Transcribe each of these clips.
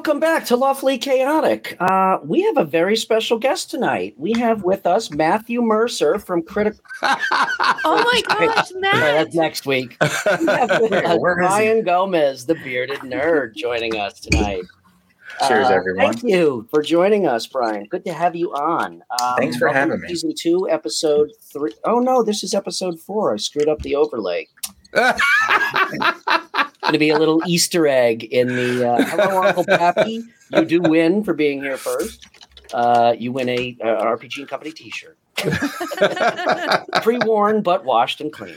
welcome back to Lawfully Chaotic. Uh, we have a very special guest tonight. We have with us Matthew Mercer from Critical. oh my gosh, Matt! that's next week. We have with us Brian Gomez, the bearded nerd, joining us tonight. Cheers, Uh, everyone. Thank you for joining us, Brian. Good to have you on. Um, Thanks for having me. Season two, episode three. Oh no, this is episode four. I screwed up the overlay. Going to be a little Easter egg in the uh, hello, Uncle Pappy. You do win for being here first. Uh, you win a, uh RPG and Company T-shirt, pre-worn but washed and clean.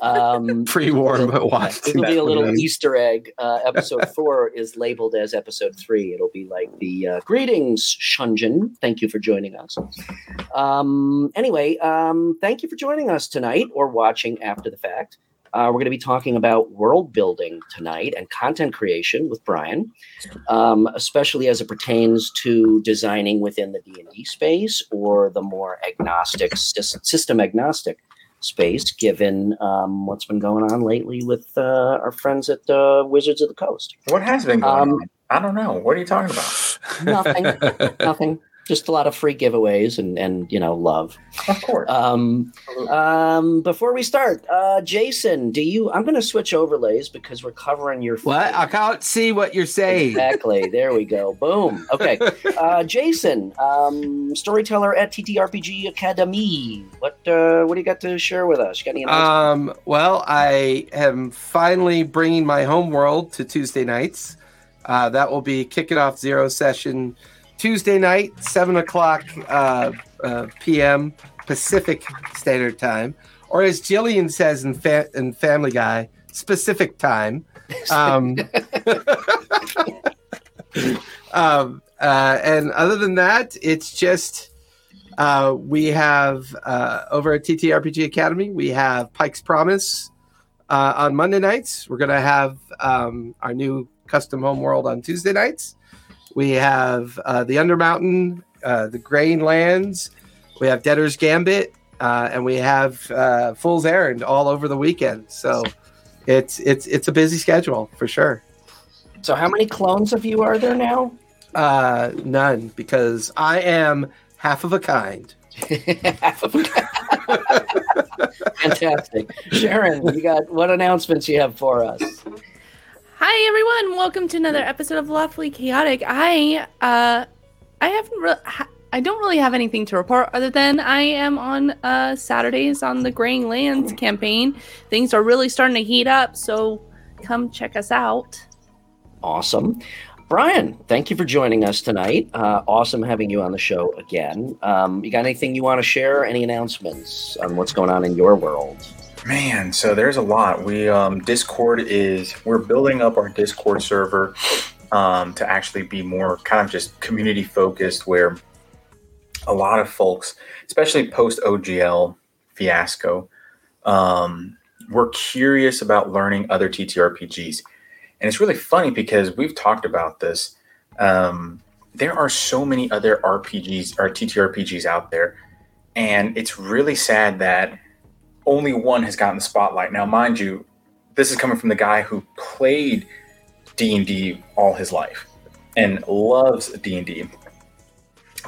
Um, Pre-warm but watched. It'll be a little. Easter egg. Uh, episode four is labeled as episode three. It'll be like the uh, greetings, Shunjin. Thank you for joining us. Um, anyway, um, thank you for joining us tonight or watching after the fact. Uh, we're going to be talking about world building tonight and content creation with Brian, um, especially as it pertains to designing within the D and D space or the more agnostic system agnostic space, given um, what's been going on lately with uh, our friends at uh, Wizards of the Coast. What has been going Um, on? I don't know. What are you talking about? Nothing, nothing. Just a lot of free giveaways and and you know love. Of course. Um, um, before we start, uh, Jason, do you? I'm going to switch overlays because we're covering your What? I can't see what you're saying. Exactly. There we go. Boom. Okay. Uh, Jason, um, storyteller at TTRPG Academy. What uh, what do you got to share with us? You got any announcements? Um, well, I am finally bringing my home world to Tuesday nights. Uh, that will be kicking off zero session Tuesday night, seven o'clock uh, uh, p.m. Pacific Standard Time, or as Jillian says in, fa- in Family Guy, specific time. Um, um, uh, and other than that, it's just uh, we have uh, over at TTRPG Academy, we have Pike's Promise uh, on Monday nights. We're going to have um, our new custom home world on Tuesday nights. We have uh, the Undermountain, uh, the Grain Lands. We have Debtor's Gambit, uh, and we have uh, Fool's Errand all over the weekend. So it's it's it's a busy schedule for sure. So, how many clones of you are there now? Uh, none, because I am half of a kind. Half of Fantastic, Sharon. You got what announcements you have for us? Hi everyone, welcome to another episode of Lawfully Chaotic. I uh I haven't re- I don't really have anything to report other than I am on uh Saturdays on the Graying Lands campaign. Things are really starting to heat up, so come check us out. Awesome. Brian, thank you for joining us tonight. Uh, awesome having you on the show again. Um, you got anything you want to share? Any announcements on what's going on in your world? Man, so there's a lot. We um, Discord is we're building up our Discord server um, to actually be more kind of just community focused, where a lot of folks, especially post OGL fiasco, um, we're curious about learning other TTRPGs, and it's really funny because we've talked about this. Um, there are so many other RPGs or TTRPGs out there, and it's really sad that only one has gotten the spotlight. Now, mind you, this is coming from the guy who played D and D all his life and loves D and D.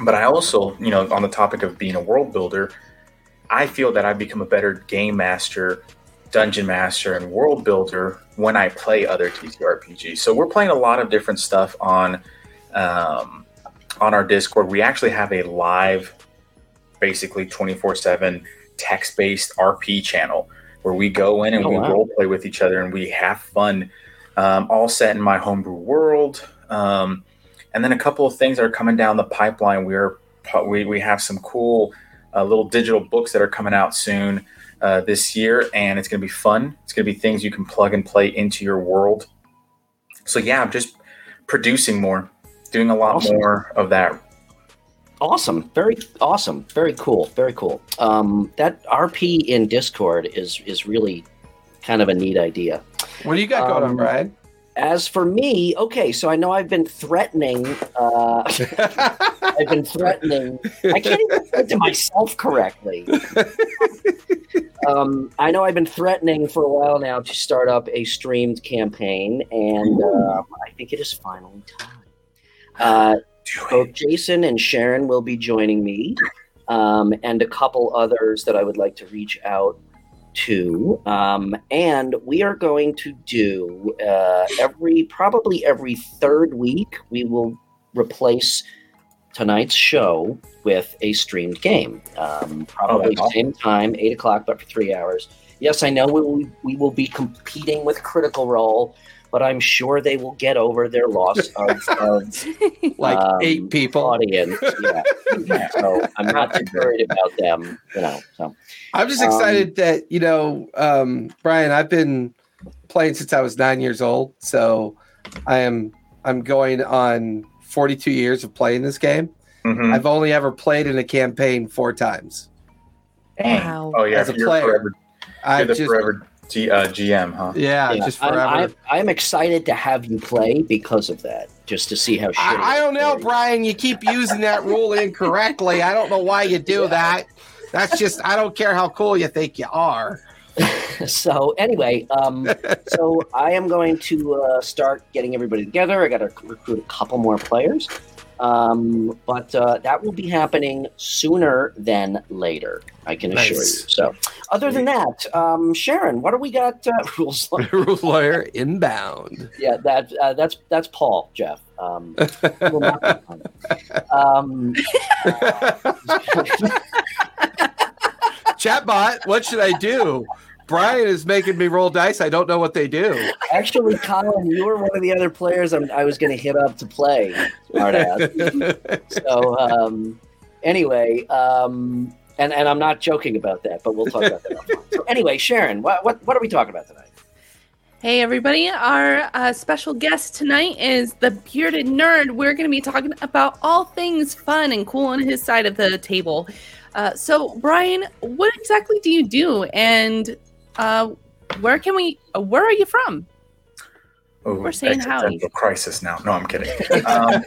But I also, you know, on the topic of being a world builder, I feel that I've become a better game master, dungeon master, and world builder when I play other TTRPGs. So we're playing a lot of different stuff on um, on our Discord. We actually have a live, basically twenty four seven text based RP channel where we go in and Oh, we wow. role play with each other and we have fun, um, all set in my homebrew world. Um, and then a couple of things are coming down the pipeline. We're we, we have some cool uh, little digital books that are coming out soon uh, this year, and it's going to be fun. It's going to be things you can plug and play into your world. So yeah, I'm just producing more, doing a lot Awesome. more of that Awesome. Very awesome. Very cool. Very cool. Um, that RP in Discord is is really kind of a neat idea. What do you got going Um, on, Brian? As for me, okay, so I know I've been threatening. Uh, I've been threatening. I can't even refer to myself correctly. Um, I know I've been threatening for a while now to start up a streamed campaign, and um, I think it is finally time. Uh, both Jason and Sharon will be joining me, um, and a couple others that I would like to reach out to. Um, and we are going to do uh, every probably every third week. We will replace tonight's show with a streamed game. Um, probably awesome. same time, eight o'clock, but for three hours. Yes, I know we will, we will be competing with Critical Role, but I'm sure they will get over their loss of, of Like um, eight people. audience. Yeah. so I'm not too worried about them, you know. So I'm just Um, excited that you know, um, Brian. I've been playing since I was nine years old, so I am I'm going on 42 years of playing this game. Mhm. I've only ever played in a campaign four times. Wow. Oh yeah, As a you're player, forever, you're I've the just forever G, uh, GM, huh? yeah, yeah, just I'm, forever. I'm, I'm excited to have you play because of that, just to see how. I, I don't know. Brian. You keep using that rule incorrectly. I don't know why you do Yeah. that. That's just I don't care how cool you think you are. so anyway, um, so I am going to uh, start getting everybody together. I got to recruit a couple more players, um, but uh, that will be happening sooner than later. I can assure Nice. you. So, other than that, um, Sharon, what do we got? Uh, rules. Rule lawyer inbound. yeah, that uh, that's that's Paul Jeff. Um, he will not be on it. um, Chatbot, what should I do? Brian is making me roll dice. I don't know what they do. actually, Colin, you were one of the other players I'm, I was going to hit up to play. So um, anyway, um, and and I'm not joking about that, but we'll talk about that. offline. So anyway, Sharon, what, what what are we talking about tonight? Hey, everybody. Our uh, special guest tonight is the Bearded Nerd. We're going to be talking about all things fun and cool on his side of the table. Uh, so, Brian, what exactly do you do? And uh, where can we, uh, where are you from? Oh, We're saying howdy. existential crisis now. No, I'm kidding. Um,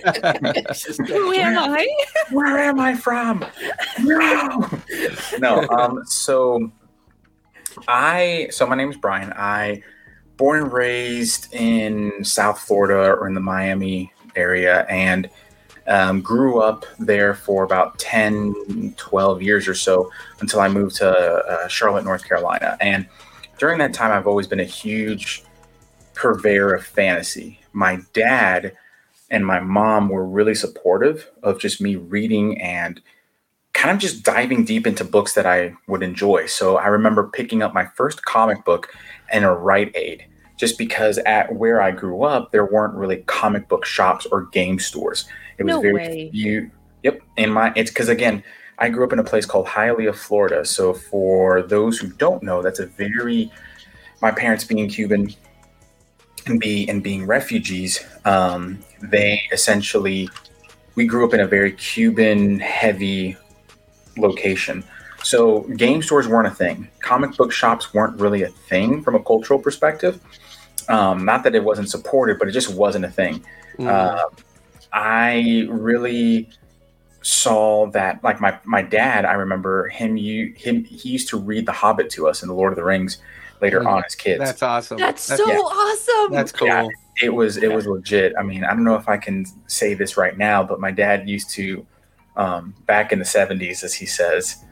Who am I? where am I from? No. no. Um. So, I. So my name is Brian. I born and raised in South Florida or in the Miami area, and um, grew up there for about 10, 12 years or so until I moved to uh, Charlotte, North Carolina. And during that time, I've always been a huge purveyor of fantasy. My dad and my mom were really supportive of just me reading and kind of just diving deep into books that I would enjoy. So I remember picking up my first comic book and a Rite Aid just because at where I grew up, there weren't really comic book shops or game stores. It was No very way. few. Yep. In my, it's because again, I grew up in a place called Hialeah, Florida. So for those who don't know, that's a very, my parents being Cuban and be and being refugees, um, they essentially, we grew up in a very Cuban heavy location. So game stores weren't a thing. Comic book shops weren't really a thing from a cultural perspective. Um, not that it wasn't supported, but it just wasn't a thing. Mm. Uh, I really saw that, like my my dad. I remember him. You him. He used to read The Hobbit to us and The Lord of the Rings later Mm. on as kids. that's awesome. That's so yeah. awesome. That's cool. Yeah. it was it was legit. I mean, I don't know if I can say this right now, but my dad used to um, back in the seventies, as he says,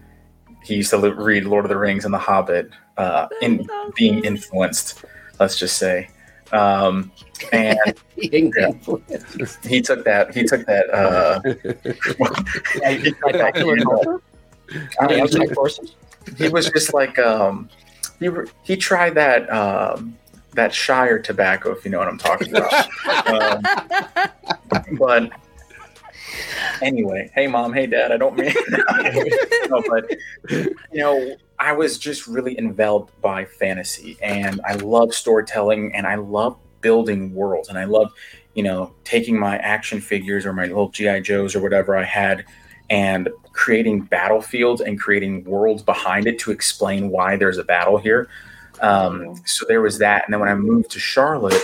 he used to li- read Lord of the Rings and The Hobbit, uh, in awesome. being influenced. Let's just say, um, and Yeah. he took that. He took that. Uh, By popular culture? I The mean, outside forces? he was just like um, he he tried that um, that Shire tobacco, if you know what I'm talking about. um, but anyway, hey mom, hey dad, I don't mean no, but you know, I was just really enveloped by fantasy, and I love storytelling, and I love building worlds, and I love you know taking my action figures or my little GI Joes or whatever I had, and creating battlefields and creating worlds behind it to explain why there's a battle here. Um, so there was that, and then when I moved to Charlotte.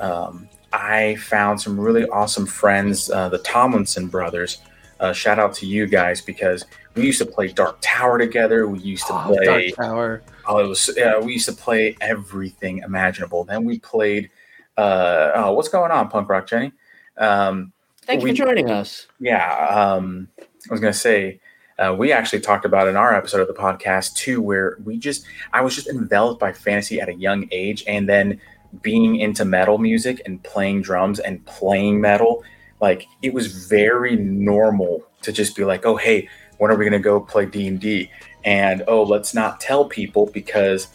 Um, I found some really awesome friends, uh, the Tomlinson brothers. Uh, shout out to you guys because we used to play Dark Tower together. We used to Oh, play. Dark Tower. Oh, it was. Yeah, we used to play everything imaginable. Then we played. Uh, oh, what's going on, Punk Rock Jenny? Um, Thank you We- for joining us. Yeah, um, I was gonna say uh, we actually talked about in our episode of the podcast too, where we just I was just enveloped by fantasy at a young age, and then being into metal music and playing drums and playing metal, like it was very normal to just be like, oh hey, when are we gonna go play D and D? And oh, let's not tell people because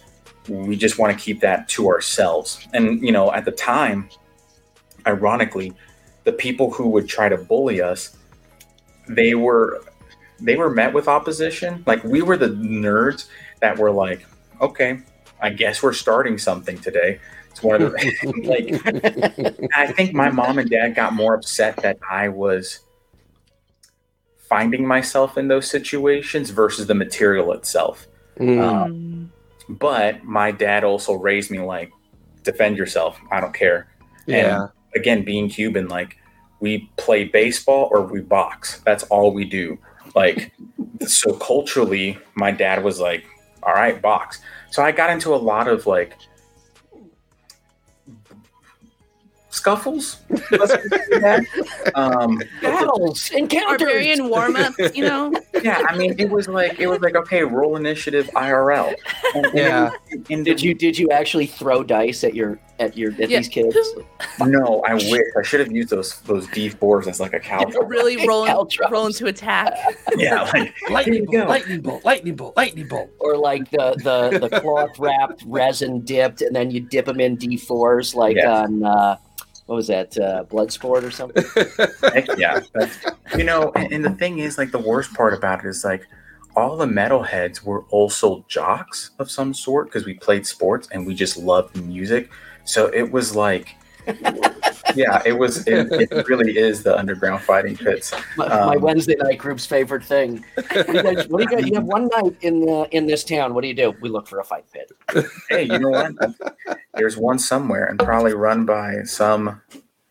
we just want to keep that to ourselves. And you know, at the time, ironically, the people who would try to bully us they were they were met with opposition like we were the nerds that were like okay i guess we're starting something today it's one of the like i think my mom and dad got more upset that i was finding myself in those situations versus the material itself Mm. Um, Mm. But my dad also raised me like defend yourself i don't care. Yeah. again being cuban like we play baseball or we box. That's all we do. Like so culturally my dad was like all right box. So i got into a lot of like scuffles Let's just say that. um Battles, encounters. Barbarian warm up, you know? yeah i mean it was like it was like okay roll initiative irl and, and Yeah. and Did you did you actually throw dice at your at your at Yeah. these kids? no i wish i should have used those those d4s as like a cow really rolling, Caltrops. rolling to attack. yeah like Lightning bolt, lightning bolt, lightning bolt, lightning bolt. Or like the the the cloth wrapped resin dipped, and then you dip them in D fours, like Yes. on uh, what was that uh, Bloodsport or something? Yeah. You know, and, and the thing is, like, the worst part about it is, like, all the metalheads were also jocks of some sort because we played sports and we just loved music. So it was like, yeah, it was, it, it really is the underground fighting pits. My, my Um, Wednesday night group's favorite thing. What do you guys? What do you guys? You have one night in the in this town. What do you do? We look for a fight pit. Hey, you know what? There's one somewhere and probably run by some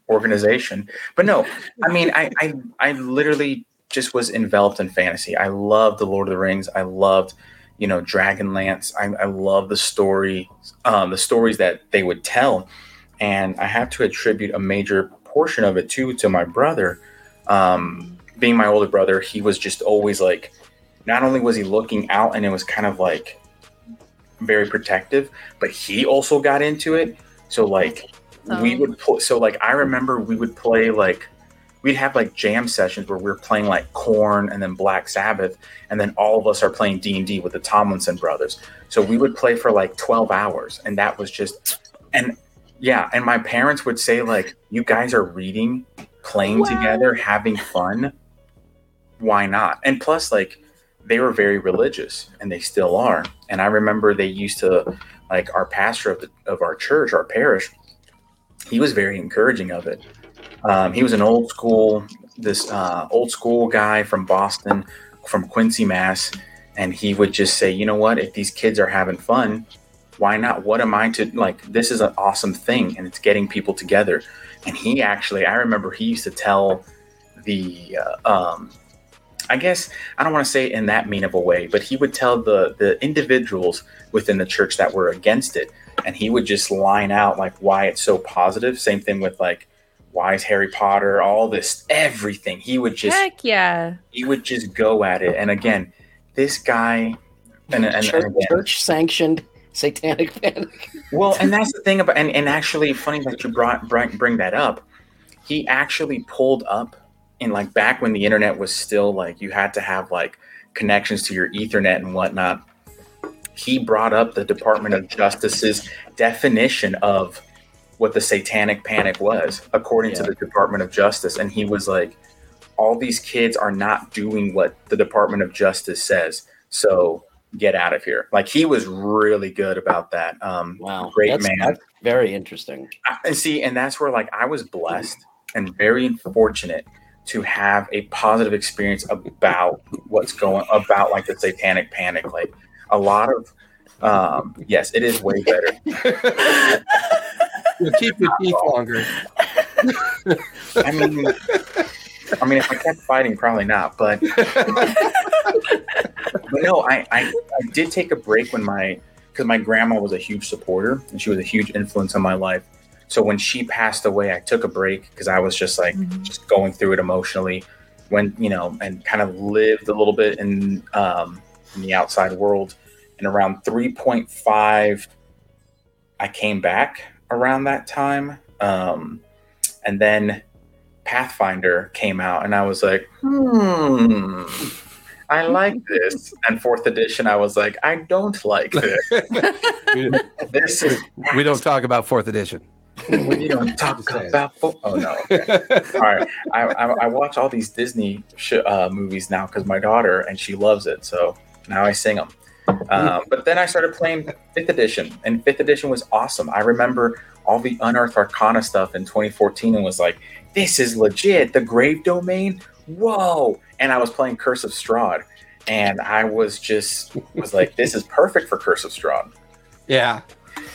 organization. But no, I mean, I, I, I literally just was enveloped in fantasy. I loved the Lord of the Rings. I loved, you know, Dragonlance. I, I love the story, um, the stories that they would tell, and I have to attribute a major portion of it too to my brother. Um, being my older brother, he was just always like, not only was he looking out, and it was kind of like very protective, but he also got into it. So like we Oh. would pl- so like I remember we would play like we'd have like jam sessions where we were playing like Korn and then Black Sabbath, and then all of us are playing D and D with the Tomlinson brothers. So we would play for like twelve hours, and that was just and yeah. And my parents would say like, "You guys are reading, playing Wow. together, having fun. Why not?" And plus, like they were very religious, and they still are. And I remember they used to like our pastor of the of our church, our parish. He was very encouraging of it. Um, he was an old school, this uh, old school guy from Boston, from Quincy, Mass, and he would just say, you know what, if these kids are having fun, why not? What am I to like? This is an awesome thing, and it's getting people together. And he actually, I remember he used to tell the, uh, um, I guess I don't want to say it in that mean of a way, but he would tell the the individuals within the church that were against it, and he would just line out like why it's so positive. Same thing with like why is Harry Potter, all this, everything. He would just Heck yeah. he would just go at it. And again, this guy, and, and, and again, church sanctioned satanic panic. well, and that's the thing about, and, and actually, funny that you brought bring, bring that up. He actually pulled up in like back when the internet was still like you had to have like connections to your Ethernet and whatnot. He brought up the Department of Justice's definition of what the satanic panic was, according to the Department of Justice. And he was like, all these kids are not doing what the Department of Justice says. So get out of here. Like he was really good about that. Um, Wow, great that's, man. that's very interesting. I- and see, and that's where like I was blessed and very fortunate to have a positive experience about what's going about like the satanic panic. Like a lot of um yes, it is way better. You'll keep your teeth longer. I mean I mean if I kept fighting, probably not, but but no, I, I, I did take a break when my because my grandma was a huge supporter and she was a huge influence on my life. So when she passed away, I took a break because I was just like Mhm. just going through it emotionally. When you know, and kind of lived a little bit in um, in the outside world. And around three point five, I came back around that time. Um, and then Pathfinder came out, and I was like, hmm, I like this. And fourth edition, I was like, I don't like this. we, This is we don't talk about fourth edition. we don't talk about. Fo- oh no. all right, I, I, I watch all these Disney sh- uh, movies now because my daughter and she loves it. So now I sing them. Um, but then I started playing fifth edition, and fifth edition was awesome. I remember all the unearthed arcana stuff in 2014 and was like, "This is legit." The grave domain, whoa! And I was playing Curse of Strahd, and I was just was like, "This is perfect for Curse of Strahd." yeah.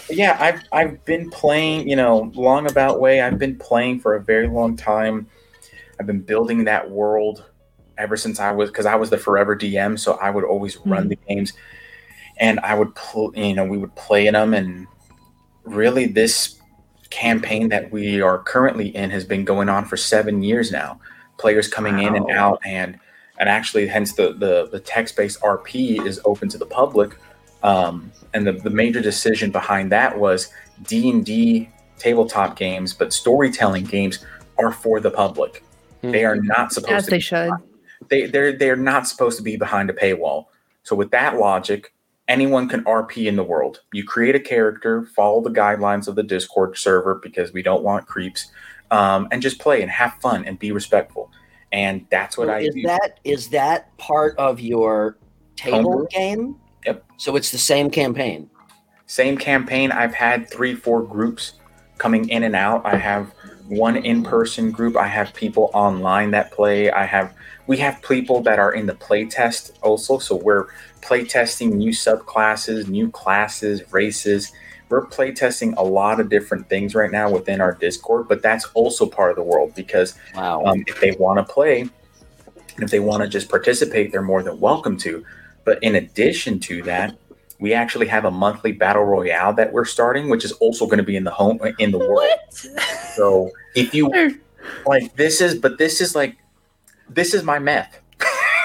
yeah i've i've been playing you know long about way i've been playing for a very long time i've been building that world ever since i was because i was the forever dm so i would always hmm. run the games and i would pl- you know we would play in them and really this campaign that we are currently in has been going on for seven years now. Players coming in and out and and actually hence the the, the text-based rp is open to the public. Um, and the, the major decision behind that was d&d tabletop games but storytelling games are for the public. They are not supposed As to they be should. they they're they're not supposed to be behind a paywall. So with that logic, anyone can RP in the world. You create a character, follow the guidelines of the Discord server because we don't want creeps, um, and just play and have fun and be respectful. And that's what So I is do. that is that part of your table game? Yep. So it's the same campaign. Same campaign. I've had three, four groups coming in and out. I have one in-person group. I have people online that play. I have we have people that are in the play test also. So we're play testing new subclasses, new classes, races. We're playtesting a lot of different things right now within our Discord, but that's also part of the world because Wow. um, if they want to play if they want to just participate they're more than welcome to but in addition to that we actually have a monthly battle royale that we're starting which is also going to be in the home in the world What? so if you like this is but this is like this is my meth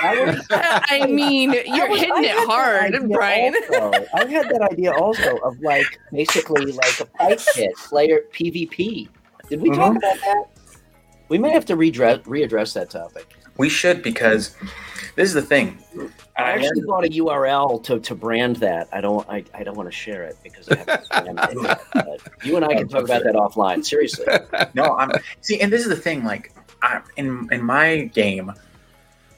I mean, you're was- hitting I it hard, Brian. also. I had that idea also of like basically like a fight kit player PvP. Did we talk Mhm. about that? We may have to redress, readdress that topic. we should because this is the thing I I actually bought a URL to, to brand that. I don't I, I don't want to share it because I have to spam it. You and I can talk about that offline. Seriously. no, I'm see, and this is the thing. Like, I, in in my game,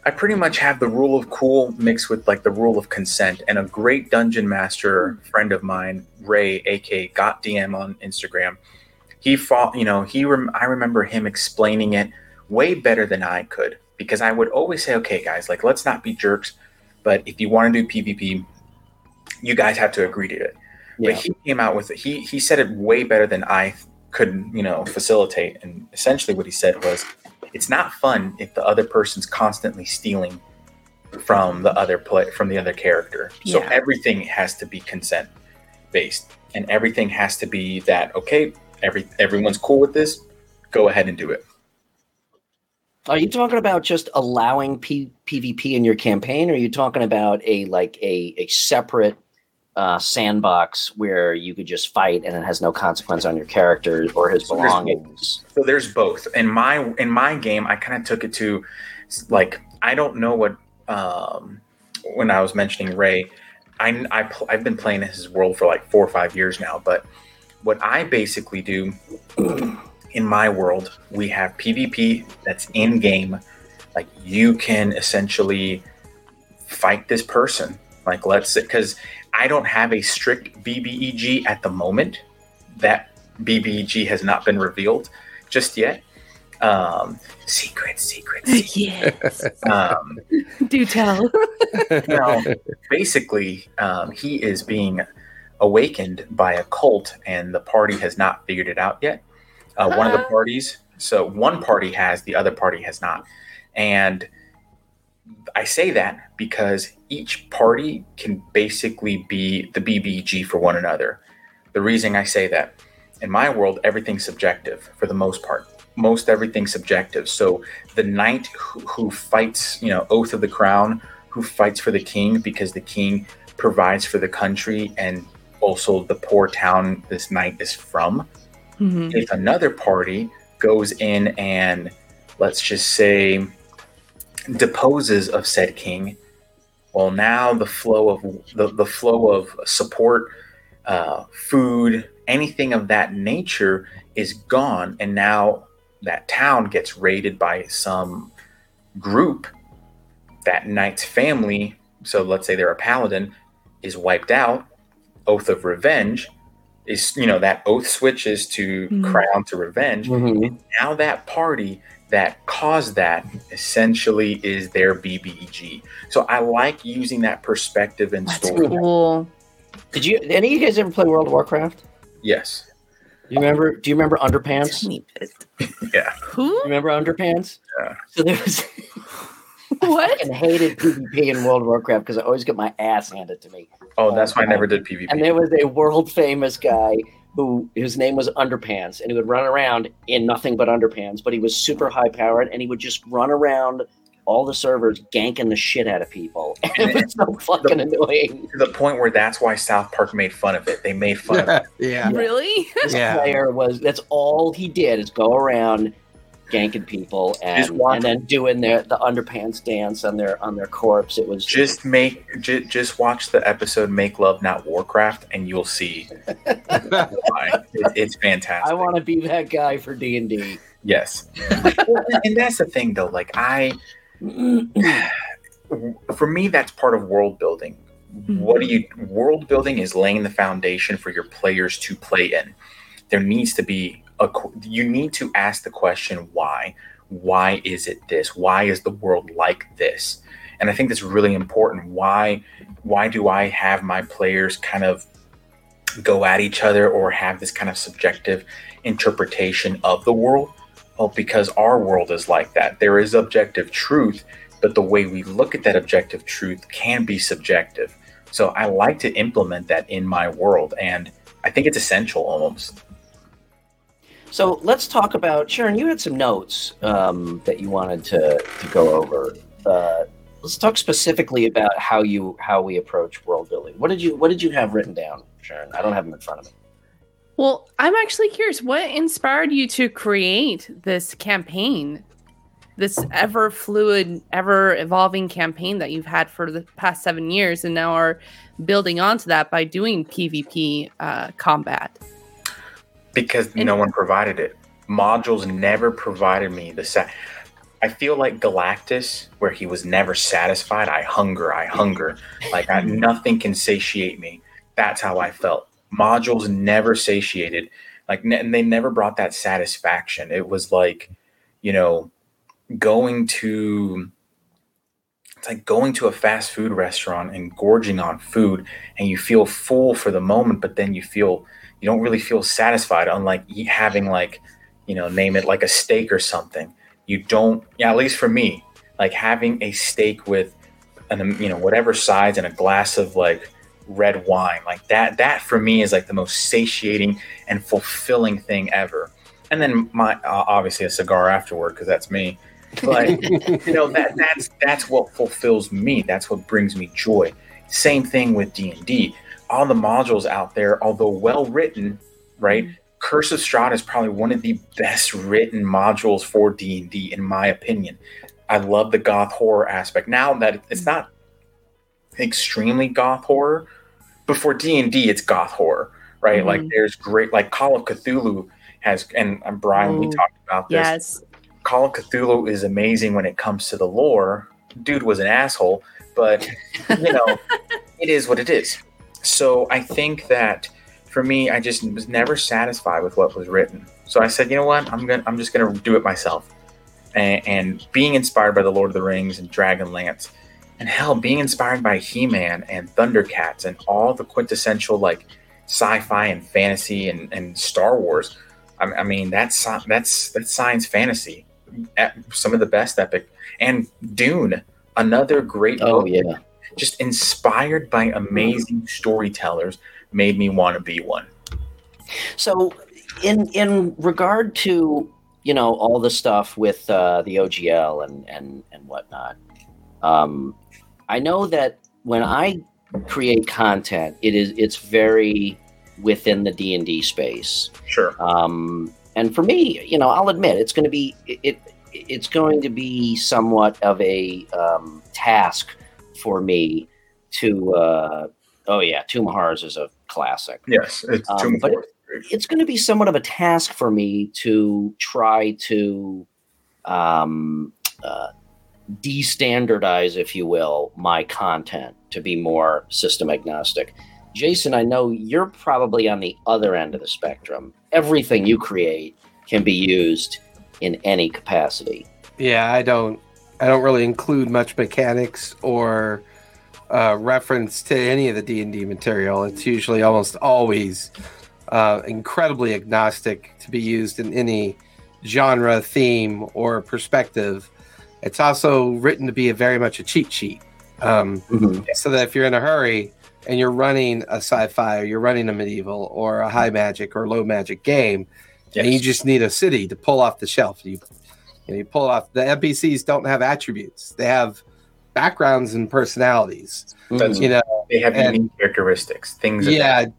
I pretty much have the rule of cool mixed with like the rule of consent. And a great dungeon master friend of mine, Ray, aka Got DM on Instagram, he fought. You know, he rem- I remember him explaining it way better than I could because I would always say, okay, guys, like let's not be jerks, but if you want to do PvP, you guys have to agree to it Yeah. but he came out with it. He he said it way better than I could, you know, facilitate. And essentially, what he said was, "It's not fun if the other person's constantly stealing from the other play from the other character. So Yeah. everything has to be consent based, and everything has to be that okay. Every everyone's cool with this. Go ahead and do it. Are you talking about just allowing P- PvP in your campaign, or are you talking about a like a a separate uh, sandbox where you could just fight and it has no consequence on your character or his So there's belongings? So there's both. In my in my game, I kind of took it to like I don't know what um, when I was mentioning Ray, I, I pl- I've been playing his world for like four or five years now. But what I basically do in my world, we have PvP that's in game. Like you can essentially fight this person. Like let's because I don't have a strict BBEG at the moment. That BBEG has not been revealed just yet. Um, secret, secret, secret. yes. Um, Do tell. now, basically, um, he is being awakened by a cult, and the party has not figured it out yet. Uh, one of the parties, so one party has, the other party has not. And I say that because each party can basically be the BBG for one another. The reason I say that in my world, everything's subjective for the most part. Most everything's subjective. So the knight who, who fights, you know, oath of the crown, who fights for the king because the king provides for the country and also the poor town this knight is from. Mhm. If another party goes in and let's just say deposes of said king, well now the flow of the, the flow of support, uh, food, anything of that nature is gone, and now that town gets raided by some group. That knight's family, so let's say they're a paladin, is wiped out. Oath of revenge is you know that oath switches to Mhm. crown to revenge Mhm. now that party that caused that essentially is their BBEG. So I like using that perspective in That's story. Cool. Did you? Any of you guys ever play World of Warcraft? Yes. Do you remember? Do you remember Underpants? Do Tiny bit. Yeah. Who? remember Underpants? Yeah. So there was. What? I hated PvP in World of Warcraft because I always get my ass handed to me. Oh, that's why I um, never did PvP. And there was a world famous guy who his name was Underpants, and he would run around in nothing but underpants, but he was super high powered, and he would just run around all the servers ganking the shit out of people. And it was so fucking annoying. to the point where that's why South Park made fun of it. They made fun of it. yeah. Really? This Yeah. player was that's all he did is go around ganking people and, and then doing their the underpants dance on their on their corpse. It was Just make j- just watch the episode "Make Love Not Warcraft" and you'll see why. It, it's fantastic. I want to be that guy for D and D. yes, and that's the thing though. Like I, for me, that's part of world building. What do mm-hmm. you world building is laying the foundation for your players to play in. There needs to be a you need to ask the question why. Why is it this? Why is the world like this? And I think that's really important. Why why do I have my players kind of go at each other or have this kind of subjective interpretation of the world? Well, because our world is like that. There is objective truth, but the way we look at that objective truth can be subjective. So I like to implement that in my world, and I think it's essential almost. So let's talk about Sharon. You had some notes um, that you wanted to, to go over. Uh, let's talk specifically about how you how we approach world building. What did you What did you have written down, Sharon? I don't have them in front of me. Well, I'm actually curious. What inspired you to create this campaign, this ever fluid, ever evolving campaign that you've had for the past seven years, and now are building onto that by doing PvP uh, combat? Because And- no one provided it. Modules never provided me the sa- I feel like Galactus, where he was never satisfied. I hunger, I hunger. Like I, nothing can satiate me. That's how I felt. Modules never satiated. Like and they never brought that satisfaction. It was like, you know, going to. It's like going to a fast food restaurant and gorging on food, and you feel full for the moment, but then you feel you don't really feel satisfied unlike having like you know name it like a steak or something. You don't yeah at least for me like having a steak with an you know whatever sides and a glass of like red wine like that that for me is like the most satiating and fulfilling thing ever. And then my uh, obviously a cigar afterward because that's me. But you know that that's that's what fulfills me. That's what brings me joy. Same thing with d&d all the modules out there although well written right curse of strahd is probably one of the best written modules for d&d in my opinion i love the goth horror aspect now that it's not extremely goth horror but for d&d it's goth horror right like Mhm. there's great like call of cthulhu has and, and brian we talked about this Yes. Call of Cthulhu is amazing when it comes to the lore. Dude was an asshole, but you know, it is what it is. So I think that for me, I just was never satisfied with what was written. So I said, you know what, I'm gonna, I'm just gonna do it myself. And, and being inspired by the Lord of the Rings and Dragonlance, and hell, being inspired by He-Man and Thundercats and all the quintessential like sci-fi and fantasy and, and Star Wars. I, I mean, that's that's that's science fantasy. Some of the best epic and Dune, another great Oh book yeah. Just inspired by amazing storytellers made me want to be one. So in in regard to you know all the stuff with uh, the OGL and and and whatnot, um, I know that when I create content, it is it's very within the D and D space. Sure. Um, and for me, you know, I'll admit it's going to be it, it it's going to be somewhat of a um, task for me to. Uh, oh yeah, Tomb Horrors is a classic. Yes, it's Um, Tomb but Fortress. It's going to be somewhat of a task for me to try to um, uh, de-standardize, if you will, my content to be more system agnostic. Jason, I know you're probably on the other end of the spectrum. Everything you create can be used in any capacity. Yeah, I don't. I don't really include much mechanics or uh, reference to any of the D and D material. It's usually almost always uh, incredibly agnostic to be used in any genre, theme, or perspective. It's also written to be a very much a cheat sheet, um, so that if you're in a hurry and you're running a sci-fi or you're running a medieval or a high magic or low magic game, and you just need a city to pull off the shelf. You, you, know, you pull off the NPCs don't have attributes; they have backgrounds and personalities. That's- You know, they have and- unique characteristics. Things. yeah, that-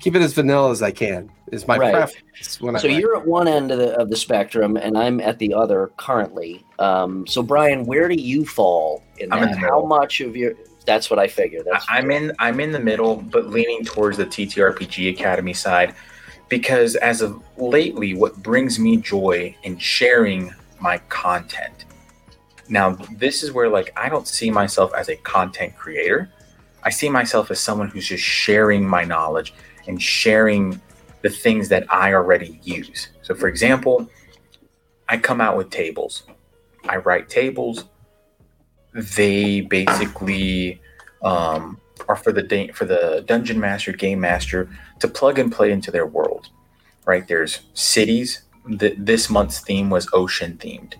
keep it as vanilla as I can is my Right. preference. When So I write. you're at one end of the of the spectrum, and I'm at the other currently. Um, so Brian, where do you fall in I'm that? the How much of your? That's what I figured. That's I- I'm in I'm in the middle, but leaning towards the TTRPG Academy side because as of lately, what brings me joy in sharing my content. Now, this is where like I don't see myself as a content creator. I see myself as someone who's just sharing my knowledge and sharing the things that I already use. So, for example, I come out with tables. I write tables. They basically um, are for the da- for the dungeon master, game master to plug and play into their world. Right there's cities. Th- this month's theme was ocean themed,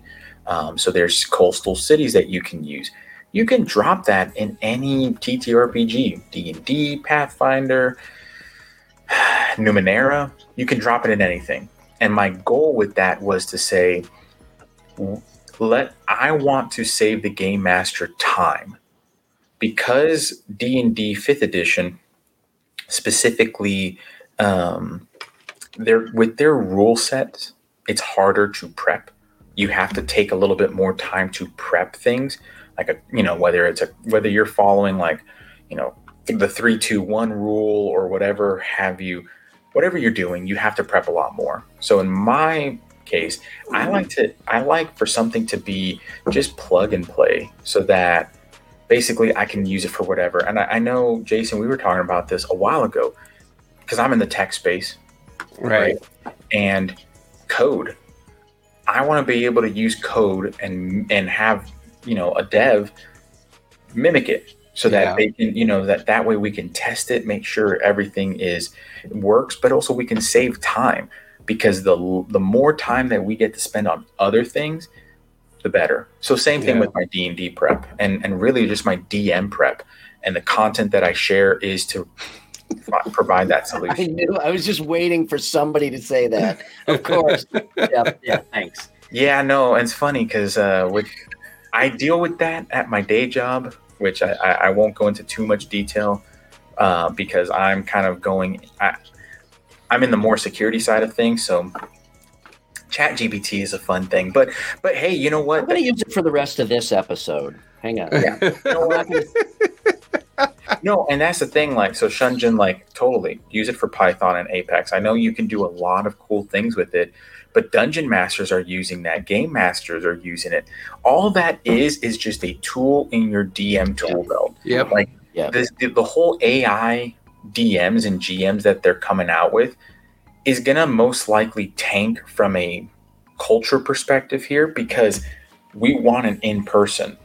um, so there's coastal cities that you can use. You can drop that in any TTRPG, D and D, Pathfinder, Numenera. You can drop it in anything. And my goal with that was to say, let I want to save the game master time because d&d 5th edition specifically um, their with their rule set it's harder to prep you have to take a little bit more time to prep things like a you know whether it's a whether you're following like you know the 321 rule or whatever have you whatever you're doing you have to prep a lot more so in my case i like to i like for something to be just plug and play so that basically I can use it for whatever. And I, I know, Jason, we were talking about this a while ago because I'm in the tech space right. and code. I want to be able to use code and and have you know a dev mimic it so that Yeah. they can you know that that way we can test it, make sure everything is works, but also we can save time because the the more time that we get to spend on other things, the better. So same thing Yeah. with my D and D prep, and and really just my DM prep, and the content that I share is to provide that solution. I knew. I was just waiting for somebody to say that. Of course. yeah. Yeah. Thanks. Yeah, no, and it's funny because uh, with I deal with that at my day job, which I, I, I won't go into too much detail uh, because I'm kind of going. I, I'm in the more security side of things, so Chat GPT is a fun thing. But but hey, you know what I'm going to use it for the rest of this episode. Hang on. Yeah. You know what? No, and that's the thing. Like, so Shunjin, like, totally use it for Python and Apex. I know you can do a lot of cool things with it, but dungeon masters are using that. Game masters are using it. All that is is just a tool in your DM tool belt. Yep. Like, Yeah. this, the, the whole AI DMs and GMs that they're coming out with is gonna most likely tank from a culture perspective here because we want an in person.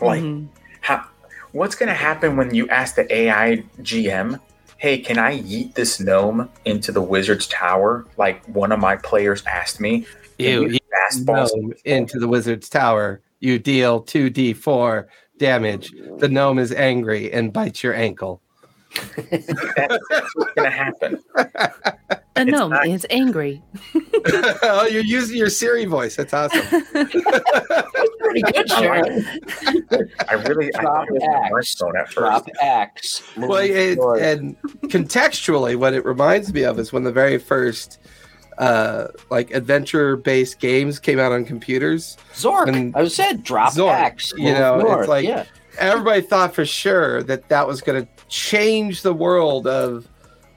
Like, Mhm. how, what's going to happen when you ask the AI GM, hey, can I yeet this gnome into the wizard's tower like one of my players asked me? Can You, fastball gnome into the wizard's tower. You deal 2d4 damage. The gnome is angry and bites your ankle. That's, that's what's going to happen. Uh, It's no, not- it's angry. oh, you're using your Siri voice. That's awesome. Pretty good, Sharon. I really Drop thought it was my X. at first. Drop X. well, it, and contextually, what it reminds me of is when the very first uh, like adventure-based games came out on computers. Zork. and- I said drop Zork, X. you move know, it's like- yeah. Everybody thought for sure that that was going to change the world of,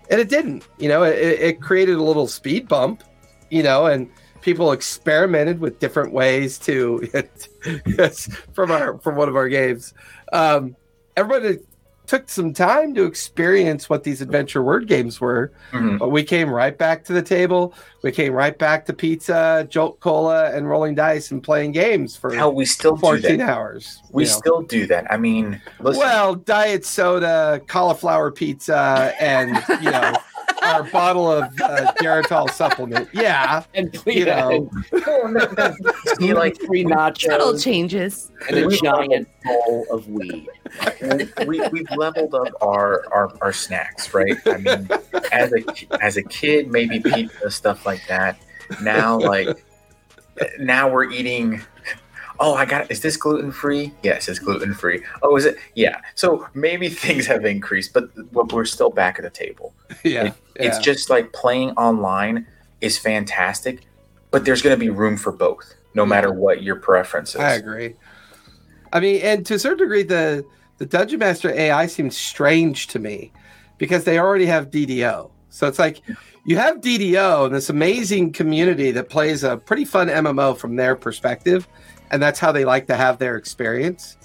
and it didn't. You know, it, it created a little speed bump. You know, and people experimented with different ways to from our from one of our games. Um, everybody took some time to experience what these adventure word games were, Mhm. but we came right back to the table. We came right back to pizza, Jolt Cola, and rolling dice and playing games for Hell, we still do 14 that. hours. We know. still do that. I mean, listen, Well, diet soda, cauliflower pizza, and you know our bottle of uh, Geritol supplement. Yeah, And you know, see, like three Subtle nachos changes. and a giant bowl of weed. we we've leveled up our, our our snacks, right? I mean, as a as a kid, maybe pizza stuff like that. Now, like now we're eating. Oh, I got. Is this gluten free? Yes, it's gluten free. Oh, is it? Yeah. So maybe things have increased, but but we're still back at the table. yeah, It- It's just like playing online is fantastic, but there's going to be room for both, no hmm. matter what your preference is. I agree. I mean, and to a certain degree, the the Dungeon Master AI seems strange to me because they already have DDO. So it's like you have DDO and this amazing community that plays a pretty fun MMO from their perspective, and that's how they like to have their experience.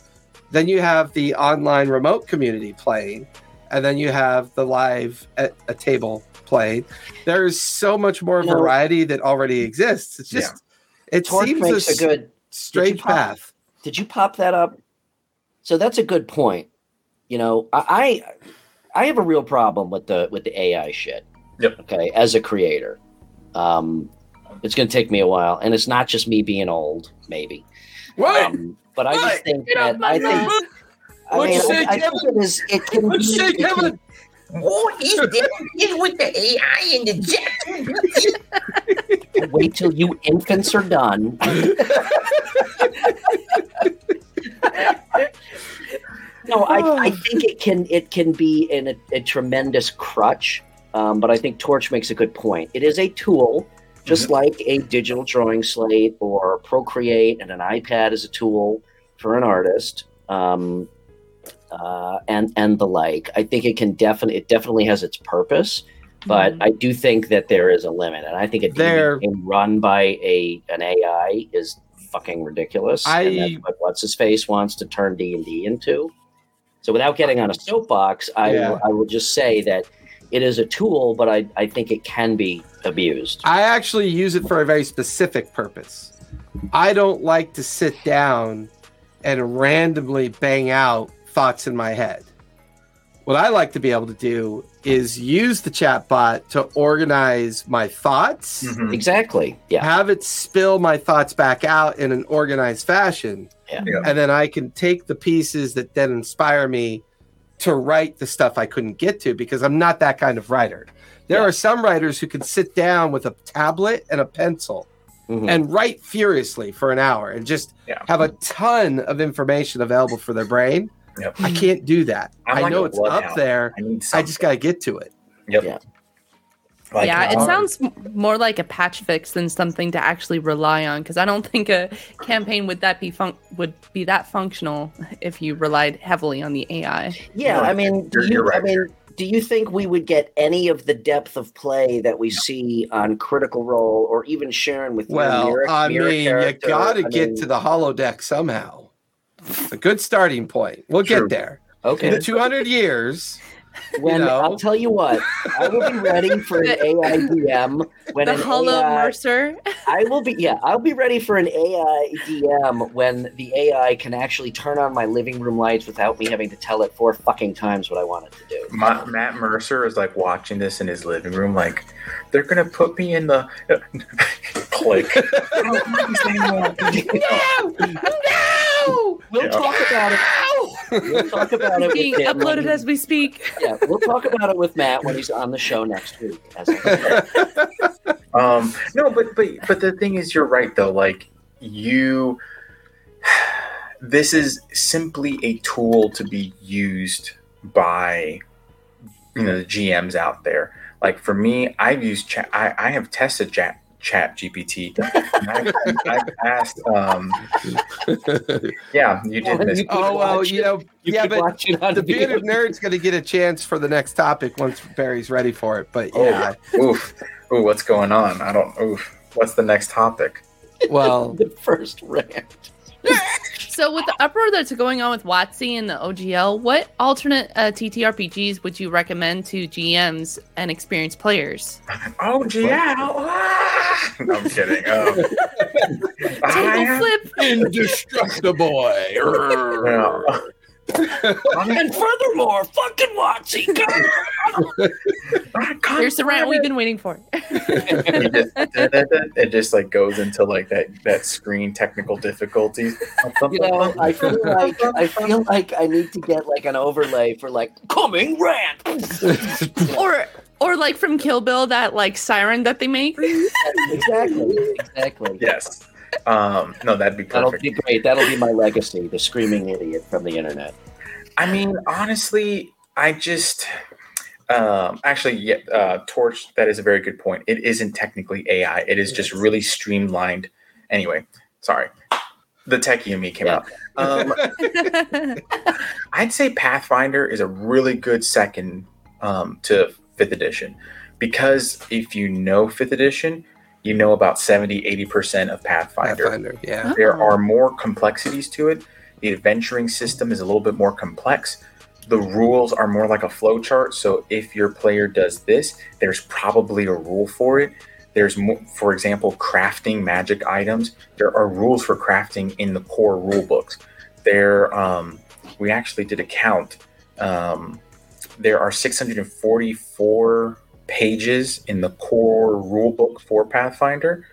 Then you have the online remote community playing, and then you have the live at a table playing. There's so much more You know- variety that already exists. It's just it Torch seems makes a a good. strange pop- path. Did you pop that up? So that's a good point. You know, I I, I have a real problem with the with the AI shit. Yep. Okay, as a creator, um, it's going to take me a while, and it's not just me being old, maybe. What? Um, but I What? just think Get that I think. I What'd mean, you say, I, I think it is. It can What'd you be. say, it can- Kevin? What is this with the AI and the jet? Wait till you infants are done. no, I, I think it can it can be in a, a tremendous crutch. Um, but I think Torch makes a good point. It is a tool, just like a digital drawing slate or Procreate and an iPad is a tool for an artist. Um, uh, and and the like. I think it can definitely it definitely has its purpose, but Mhm. I do think that there is a limit, and I think a There- run by a an AI is fucking ridiculous. and I- that's what what's his face wants to turn D and D into. So without getting on a soapbox, I Yeah. will, I will just say that it is a tool, but I, I think it can be abused. I actually use it for a very specific purpose. I don't like to sit down and randomly bang out thoughts in my head. What I like to be able to do is use the chatbot to organize my thoughts, Mhm. Exactly. Yeah. have it spill my thoughts back out in an organized fashion, Yeah. Yeah. and then I can take the pieces that then inspire me to write the stuff I couldn't get to because I'm not that kind of writer. There Yeah. are some writers who can sit down with a tablet and a pencil Mhm. and write furiously for an hour and just Yeah. have a ton of information available for their brain. Yep. I can't do that. I'm I know a it's up bloodhound. there. I I just got to get to it. Yep. Yeah. Like, yeah, it um, sounds more like a patch fix than something to actually rely on because I don't think a campaign would that be fun- would be that functional if you relied heavily on the AI. Yeah, I mean, do You're- you, you're I mean, do you think we would get any of the depth of play that we see on Critical Role, or even Sharon with your Well, mirror, I mirror mean, you got to get mean, to the holodeck somehow. It's a good starting point. We'll True. get there. okay. In 200 years, When know. I'll tell you what, I will be ready for an AI DM when the Hollow AI, Mercer. I will be yeah, I'll be ready for an AI DM when the AI can actually turn on my living room lights without me having to tell it four fucking times what I want it to do. Ma- Matt Mercer is like watching this in his living room, like they're gonna put me in the click. no! No! We'll Yeah. talk about it. We'll talk about it. Being with uploaded as we speak. Yeah, we'll talk about it with Matt when he's on the show next week. As Um, no, but but but the thing is, you're right though. Like you, this is simply a tool to be used by you know the GMs out there. Like for me, I've used chat. I, I have tested chat chat GPT. I've, I've asked. Um, yeah, you did miss. Oh well, watch you know, You yeah, could but watch it on the video. bearded nerd's going to get a chance for the next topic once Barry's ready for it. But Oh, yeah, oof. Ooh, what's going on? I don't. Oof. What's the next topic? well, the first rant. So, with the uproar that's going on with WotC and the OGL, what alternate uh, TTRPGs would you recommend to GMs and experienced players? Oh, GL. Ah! No, I'm kidding. Um, I Table flip. indestructible. Yeah. And furthermore, fucking Watsy. Here's the rant we've been waiting for. it just, it just like goes into like that that screen technical difficulties. You know, I feel like I feel like I need to get like an overlay for like coming rant. or, or like from Kill Bill, that like siren that they make. exactly, exactly. yes. Um, no, that'd be perfect. That'll be great. That'll be my legacy, the screaming idiot from the internet. I mean, honestly, I just um, actually, yeah, uh, Torch. That is a very good point. It isn't technically AI. It is just really streamlined. Anyway, sorry, the techie in me came Yeah. out. Um, I'd say Pathfinder is a really good second um, to fifth edition because if you know fifth edition, you know about 70 80% of Pathfinder. Pathfinder, yeah. There are more complexities to it. The adventuring system is a little bit more complex. The rules are more like a flow chart. So if your player does this, there's probably a rule for it. There's, mo- for example, crafting magic items. There are rules for crafting in the core rule books. There, um, we actually did a count. Um, there are 644 pages in the core rule book for Pathfinder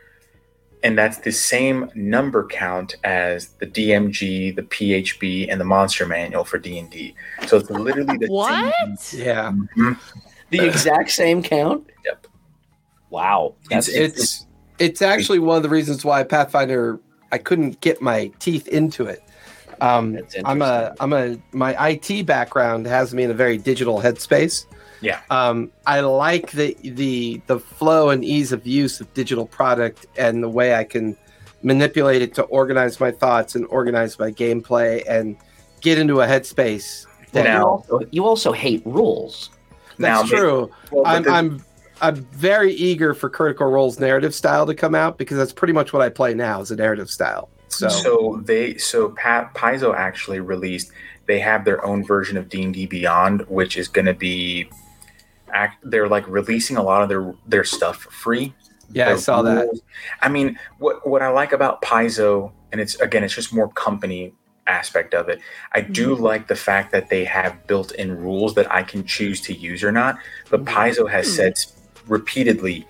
and that's the same number count as the DMG, the PHB, and the Monster Manual for D and D. So it's literally the What? Same, Yeah, Mhm. The exact same count. Yep. Wow, It's, that's it's it's actually one of the reasons why Pathfinder I couldn't get my teeth into it. Um, That's I'm a I'm a my IT background has me in a very digital headspace. Yeah. Um, I like the the the flow and ease of use of digital product and the way I can manipulate it to organize my thoughts and organize my gameplay and get into a headspace. Well, Now- you, also, you also hate rules. That's Now, true. well, but I'm the- I'm I'm very eager for Critical Role's narrative style to come out because that's pretty much what I play now is a narrative style. So, So, they so Pat Paizo actually released. They have their own version of D and D Beyond, which is going to be. Act, they're like releasing a lot of their their stuff for free. yeah, I the saw that. I mean, what what I like about Paizo, and it's again, it's just more company aspect of it. I do mm-hmm. like the fact that they have built-in rules that I can choose to use or not. But mm-hmm. Paizo has hmm. said repeatedly,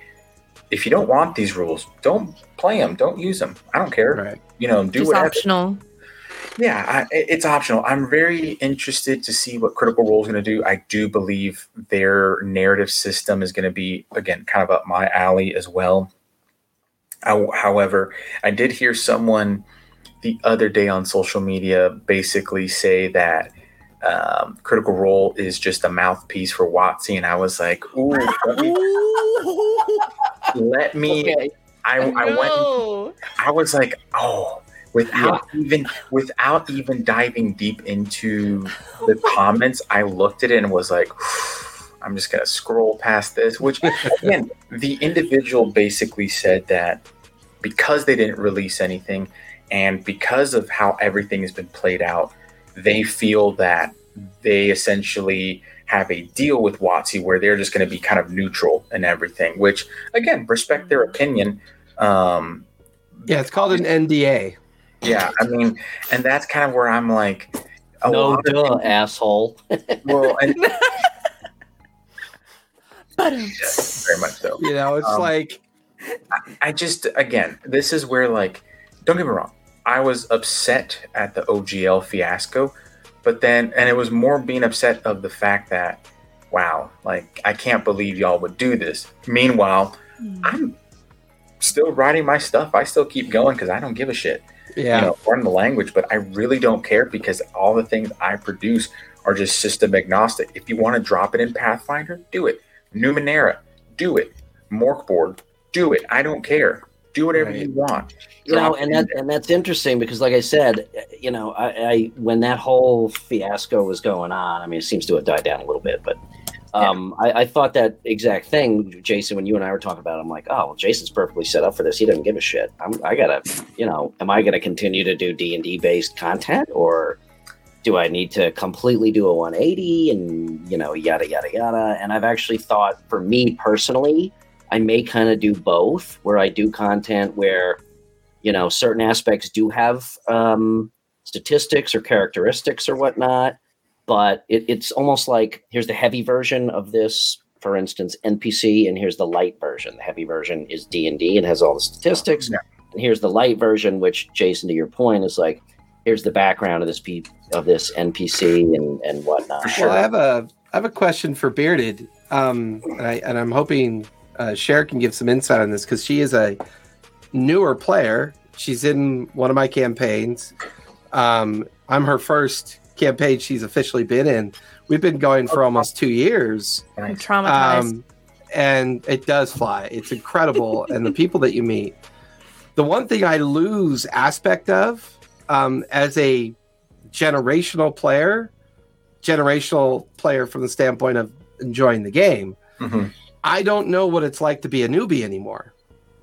if you don't want these rules, don't play them, don't use them. I don't care. Right. You know, do Just whatever. optional. Yeah, I, it's optional. I'm very interested to see what Critical Role is going to do. I do believe their narrative system is going to be, again, kind of up my alley as well. How- However, I did hear someone the other day on social media basically say that um, Critical Role is just a mouthpiece for Watsy, and I was like, "Ooh, let me." Let me Okay. I, I went. I was like, oh, without even without even diving deep into the comments, I looked at it and was like, I'm just gonna scroll past this. Which again, the individual basically said that because they didn't release anything and because of how everything has been played out, they feel that they essentially have a deal with Watsy where they're just going to be kind of neutral and everything, which again, respect their opinion. Um, Yeah, it's called an NDA. Yeah, I mean, and that's kind of where I'm like, a no lot of duh, asshole. well, and But very much so. You know, it's Um, like I just again, this is where like, don't get me wrong, I was upset at the OGL fiasco, but then and it was more being upset of the fact that wow like i can't believe y'all would do this meanwhile i'm still writing my stuff i still keep going because i don't give a shit Yeah. you know pardon the language but i really don't care because all the things i produce are just system agnostic if you want to drop it in pathfinder do it numenera do it morkborg do it i don't care do whatever Right. you want you know, Drop it and that there. and that's interesting because, like I said, you know, I, I when that whole fiasco was going on, I mean, it seems to have died down a little bit, but um, I, I thought that exact thing, Jason. When you and I were talking about, it, I'm like, oh, well, Jason's perfectly set up for this. He doesn't give a shit. I'm, I gotta, you know, am I gonna continue to do D and D based content, or do I need to completely do a 180 and you know, yada yada yada? And I've actually thought, for me personally, I may kind of do both, where I do content where you know certain aspects do have um, statistics or characteristics or whatnot but it, it's almost like here's the heavy version of this for instance npc and here's the light version the heavy version is d&d and has all the statistics Yeah. and here's the light version which jason to your point is like here's the background of this pe- of this npc and and whatnot sure. Well, I have a I have a question for Bearded, um, and, I, and I'm hoping uh, Cher can give some insight on this because she is a newer player. She's in one of my campaigns. Um, I'm her first campaign she's officially been in. We've been going for almost two years, I'm traumatized. um, and it does fly. It's incredible, and the people that you meet. The one thing I lose aspect of um, as a generational player, generational player from the standpoint of enjoying the game. Mhm. I don't know what it's like to be a newbie anymore.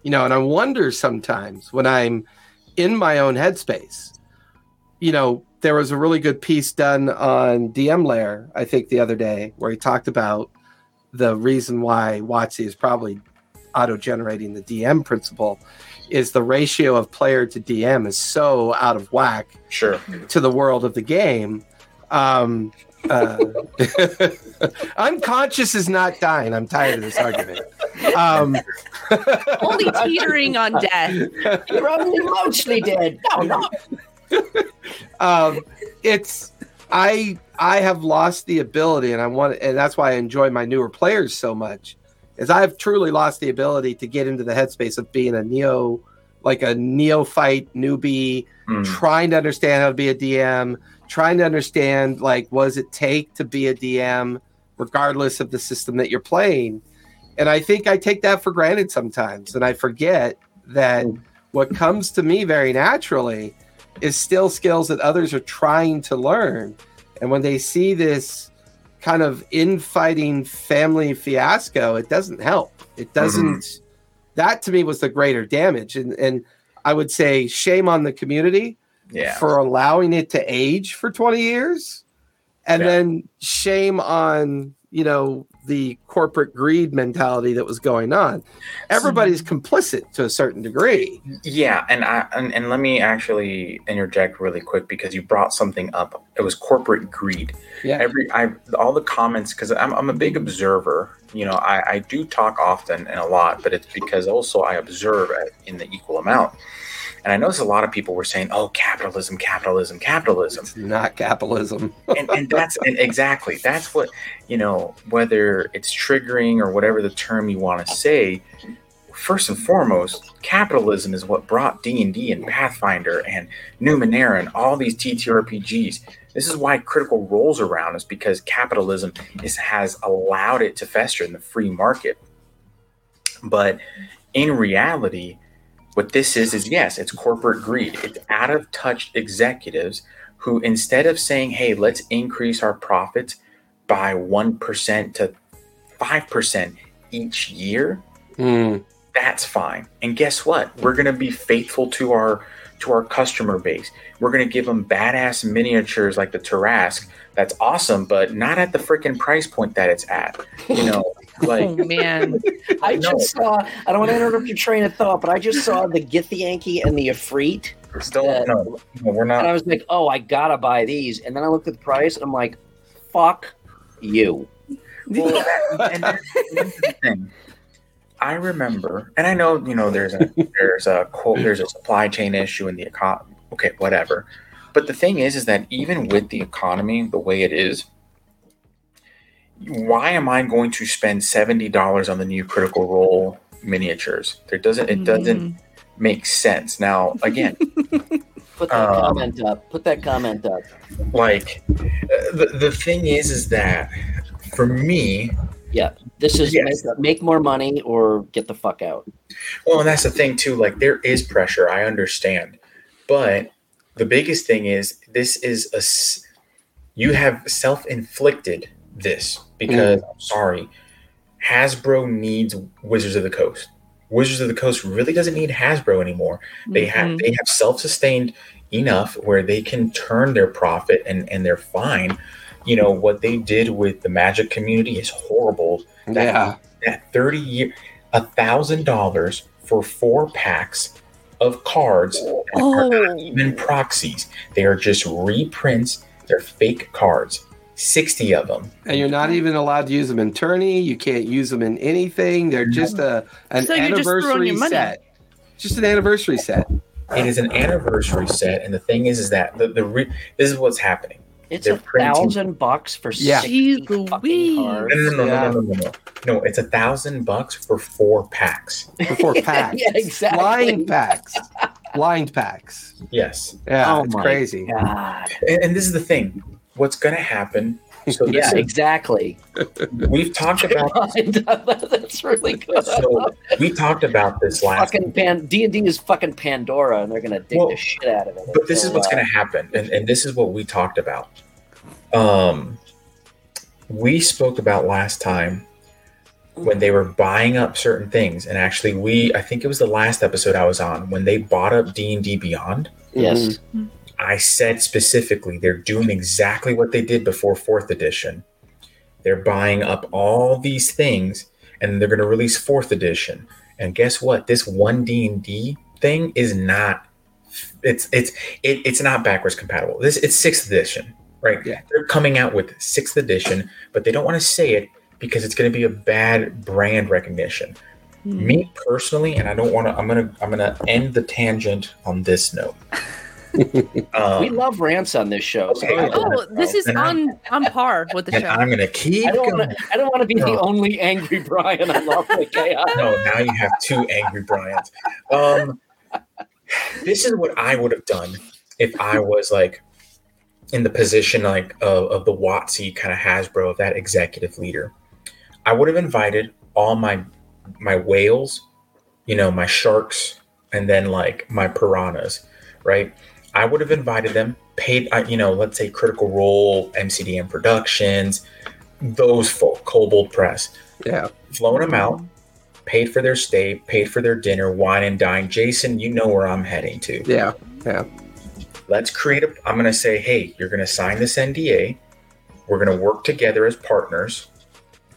You know, and I wonder sometimes when I'm in my own headspace. You know, there was a really good piece done on DM Lair, I think, the other day, where he talked about the reason why WotC is probably auto generating the DM principle is the ratio of player to DM is so out of whack Sure. to the world of the game. Um, uh, unconscious is not dying. I'm tired of this argument. Um, Only teetering on death. you're only mostly dead no no um, it's I I have lost the ability, and I want, and that's why I enjoy my newer players so much. Is I've truly lost the ability to get into the headspace of being a neo, like a neophyte newbie, Mm. trying to understand how to be a DM, trying to understand like what does it take to be a DM, regardless of the system that you're playing. And I think I take that for granted sometimes, and I forget that what comes to me very naturally is still skills that others are trying to learn. And when they see this kind of infighting family fiasco, it doesn't help. It mm-hmm. doesn't. That to me was the greater damage, and and I would say shame on the community Yeah. for allowing it to age for 20 years and Yeah. then shame on you know the corporate greed mentality that was going on everybody's complicit to a certain degree Yeah, and I and, and let me actually interject really quick because you brought something up. It was corporate greed. yeah Every I all the comments because I'm I'm a big observer. You know, I I do talk often and a lot, but it's because also I observe in the equal amount. And I noticed a lot of people were saying, "Oh, capitalism, capitalism, capitalism." it's not capitalism. And, and that's and exactly that's what you know whether it's triggering or whatever the term you want to say first and foremost capitalism is what brought d&d and pathfinder and numenera and all these ttrpgs this is why critical roles around is because capitalism is, has allowed it to fester in the free market. But in reality what this is is yes it's corporate greed. It's out of touch executives who instead of saying hey let's increase our profits by 1% to 5% each year Hmm. that's fine. And guess what? We're going to be faithful to our to our customer base. We're going to give them badass miniatures like the Tarrasque that's awesome but not at the freaking price point that it's at you know like oh man. I No. just saw. I don't want to interrupt your train of thought, but I just saw the Githyanki and the Efreet, don't no, no we're not and I was like, "Oh, I gotta buy these." And then I looked at the price, and I'm like, "Fuck you!" Well, and that's, that's the thing. I remember, and I know you know there's a there's a quote there's a supply chain issue in the economy. Okay, whatever. But but the thing is, is that even with the economy the way it is, why am I going to spend seventy dollars on the new Critical Role miniatures? There doesn't it doesn't make sense. Now again, Put that Um, comment up. Put that comment up. like the the thing is, is that for me, Yeah, This is Yes. make, make more money or get the fuck out. Well, and that's the thing too. Like there is pressure. I understand, but the biggest thing is this is a you have self inflicted this because I'm sorry, Hasbro needs Wizards of the Coast. Wizards of the Coast really doesn't need Hasbro anymore. They have Mhm. they have self sustained enough where they can turn their profit and and they're fine. You know what they did with the Magic community is horrible Yeah. that 30 year a thousand dollars for four packs of cards that are not Oh, even proxies they are just reprints they're fake cards 60 of them And you're not even allowed to use them in tourney. You can't use them in anything. They're just a an So you're just throwing anniversary money. set. Just an anniversary set. it is an anniversary set and the thing is is that the, the re- this is what's happening It's They're a printing- thousand bucks for Yeah. 60 fucking cards. no no no no Yeah. no no no no no it's a thousand bucks for four packs For four packs. yeah, exactly. Blind packs. Blind packs. yes Yeah, Oh it's my crazy. God. and, and this is the thing what's going to happen so Yeah, is, exactly. we've talked about That's really good. so we talked about this last fucking pan D and D is fucking Pandora, and they're gonna dig Well, the shit out of it. but this is what's uh, going to happen and, and this is what we talked about um we spoke about last time when they were buying up certain things and actually we i think it was the last episode i was on when they bought up d&d beyond Yes. I said specifically they're doing exactly what they did before fourth edition. They're buying up all these things and they're going to release fourth edition. And guess what? This one d&d thing is not it's it's it, it's not backwards compatible. This it's sixth edition right? Yeah. they're coming out with sixth edition but they don't want to say it because it's going to be a bad brand recognition. Hmm. me personally and i don't want to i'm going to i'm going to end the tangent on this note um, we love rants on this show. so Okay. Oh, this is And I'm- on on par with the and show. i'm going to keep I don't want to. I don't want to be the only angry Brian. I love the chaos. no, now you have two angry Brians. Um, this is what I would have done if I was like in the position like of, of the Watsy kind of Hasbro of that executive leader. I would have invited all my my whales, you know, my sharks, and then like my piranhas, right? I would have invited them, paid, uh, you know, let's say Critical Role, MCDM Productions, those folk, Kobold Press, Yeah. flown them out, paid for their stay, paid for their dinner, wine and dine. Jason, you know where I'm heading to. Yeah. Yeah. Let's create a. I'm going to say, hey, you're going to sign this NDA. We're going to work together as partners.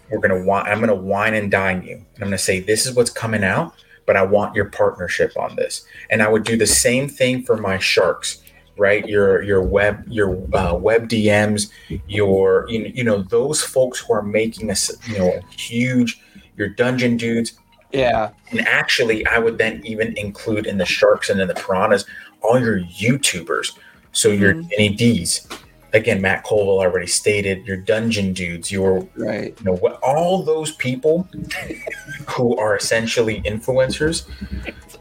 We're going to want. I'm going to wine and dine you. And I'm going to say, this is what's coming out, but I want your partnership on this. And I would do the same thing for my sharks, right? Your your web your uh, web DMs, your you know, you know those folks who are making a you know huge your dungeon dudes Yeah. and actually, I would then even include in the sharks and in the piranhas all your YouTubers. So your Mhm. NEDs. Again, Matt Colville already stated your dungeon dudes, your Right. you know what all those people who are essentially influencers.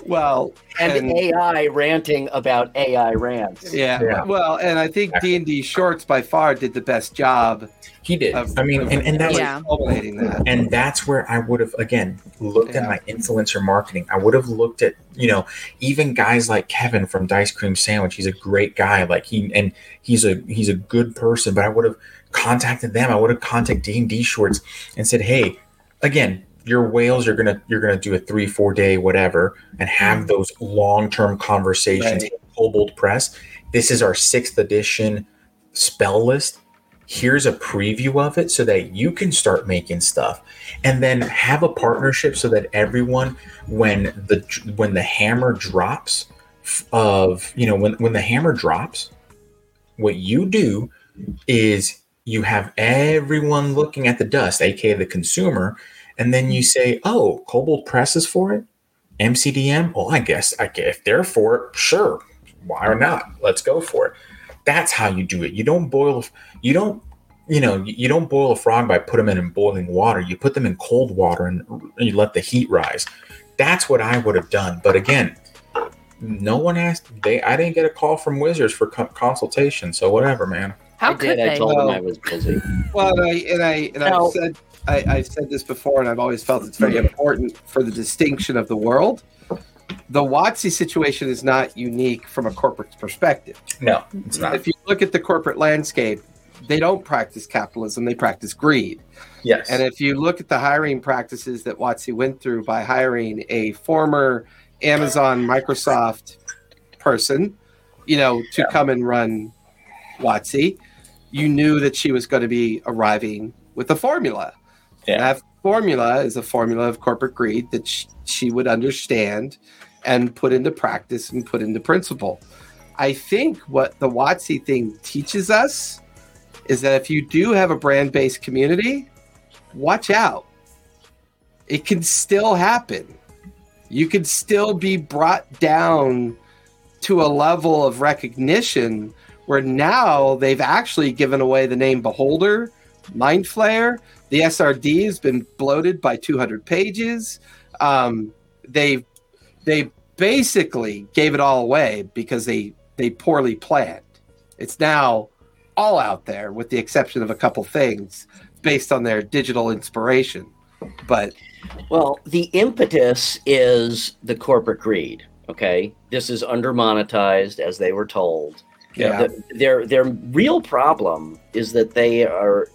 Well, And, And- AI ranting about AI rants. yeah. Yeah. Well, and I think D and D Shorts by far did the best job He did. of. I mean, of and, and that Yeah. culminating that. and that's where I would have again looked Yeah. at my influencer marketing. I would have looked at you know even guys like Kevin from Dice Cream Sandwich. He's a great guy. Like he and he's a he's a good person. But I would have contacted them. I would have contacted D and D Shorts and said, hey, again, your whales you're gonna you're gonna do a three four day whatever and have mm-hmm. those long term conversations. Right. Kobold Press. This is our sixth edition spell list here's a preview of it so that you can start making stuff. And then have a partnership so that everyone when the when the hammer drops of you know when when the hammer drops what you do is you have everyone looking at the dust aka the consumer and then you say oh kobold presses for it? Mcdm well i guess i if they're for it sure. Why not? Let's go for it That's how you do it. You don't boil. You don't. You know, you don't boil a frog by put them in boiling water. You put them in cold water and you let the heat rise. That's what I would have done. But again, no one asked. They. I didn't get a call from Wizards for co- consultation. So whatever, man. How I could did. I they? told them I was busy. Well, and I and I and Now- I've said I, I've said this before, and I've always felt it's very hmm. important for the distinction of the world. The WotC situation is not unique from a corporate perspective. No, it's not. If you look at the corporate landscape, they don't practice capitalism; they practice greed. Yes. And if you look at the hiring practices that WotC went through by hiring a former Amazon, Microsoft person, you know, to Yeah. come and run WotC, you knew that she was going to be arriving with a formula. Yeah. That formula is a formula of corporate greed that sh- she would understand and put into practice and put into principle. I think what the WotC thing teaches us is that if you do have a brand based community, watch out. It can still happen. You could still be brought down to a level of recognition where now they've actually given away the name Beholder, Mind Flayer. The SRD has been bloated by 200 pages. Um, they they basically gave it all away because they they poorly planned. It's now all out there with the exception of a couple things based on their digital inspiration. But Well, the impetus is the corporate greed. Okay, this is under monetized as they were told. yeah, The- their their real problem is that they are.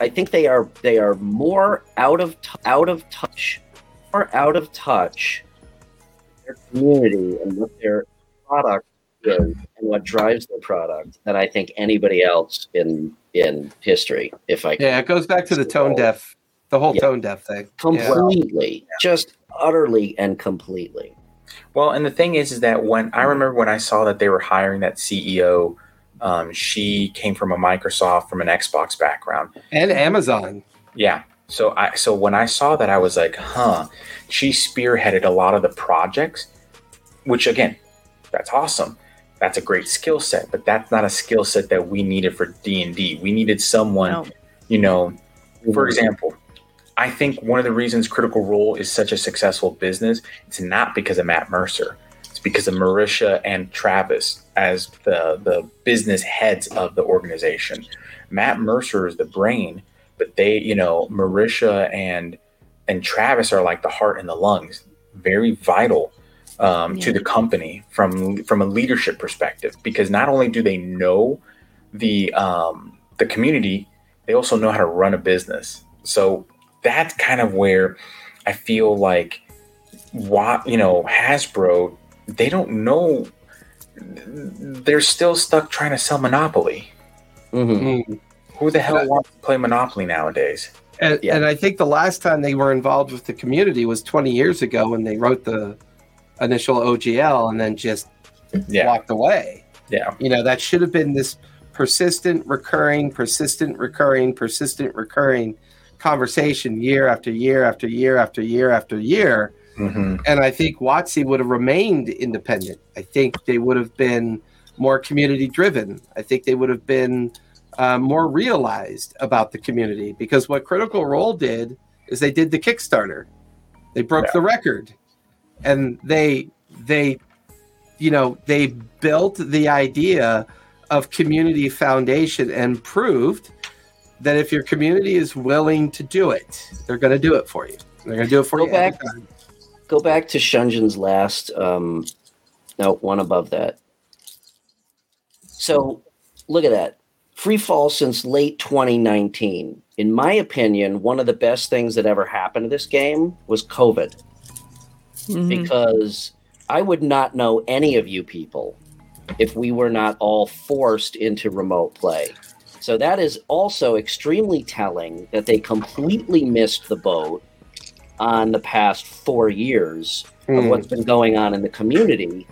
I- think they are they are more out of t- out of touch, more out of touch. With Their community and what their product is and what drives their product than I think anybody else in in history. If I yeah, it goes back to the tone deaf, the whole Yeah. tone deaf thing. Yeah. completely, just utterly and completely. Well, and the thing is, is that when I remember when I saw that they were hiring that CEO, um, she came from a Microsoft, from an Xbox background. And Amazon. Yeah. So I so when I saw that, I was like, huh. She spearheaded a lot of the projects, which again, that's awesome. That's a great skill set, but that's not a skill set that we needed for D and D. We needed someone, No. you know, mm-hmm. for example, I think one of the reasons Critical Role is such a successful business, it's not because of Matt Mercer. It's because of Marisha and Travis as the the business heads of the organization. Matt Mercer is the brain, but they, you know, Marisha and and Travis are like the heart and the lungs, very vital um, to the company from from a leadership perspective. Because not only do they know the um, the community, they also know how to run a business. So that's kind of where I feel like what you know Hasbro they don't know they're still stuck trying to sell Monopoly. Mhm. Who the hell wants to play Monopoly nowadays? And, Yeah. and I think the last time they were involved with the community was 20 years ago when they wrote the initial OGL and then just Yeah, walked away. yeah, You know, that should have been this persistent, recurring, persistent, recurring, persistent, recurring conversation year after year after year after year after year. hmm And I think WotC would have remained independent. I think they would have been more community driven. I think they would have been uh, more realized about the community because what Critical Role did is they did the Kickstarter. They broke Yeah. the record, and they they you know they built the idea of community foundation and proved that if your community is willing to do it, they're going to do it for you. They're going to do it for Go you every back. Go back to Shunjin's last. Um, no, one above that. So look at that. Free fall since late 2019. In my opinion, one of the best things that ever happened to this game was COVID Mhm. because I would not know any of you people if we were not all forced into remote play. So that is also extremely telling that they completely missed the boat on the past four years of Hmm. what's been going on in the community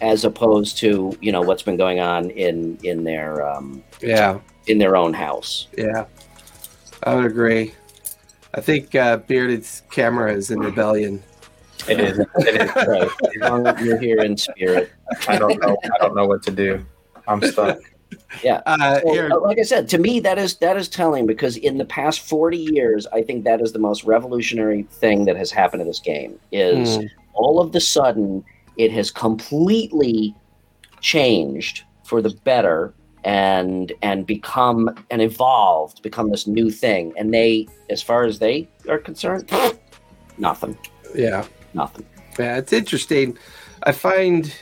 as opposed to you know what's been going on in in their um, Yeah. in their own house Yeah, I would agree. I think uh, Bearded's camera is in rebellion. It is. It is. Right. As long as you're here in spirit. I don't know. I don't know what to do. I'm stuck. Uh, Well, uh, like I said, to me that is that is telling because in the past 40 years, I think that is the most revolutionary thing that has happened in this game is Hmm. all of the sudden it has completely changed for the better and and become and evolved, become this new thing. And they, as far as they are concerned, nothing. yeah, Nothing. yeah, it's interesting. I find,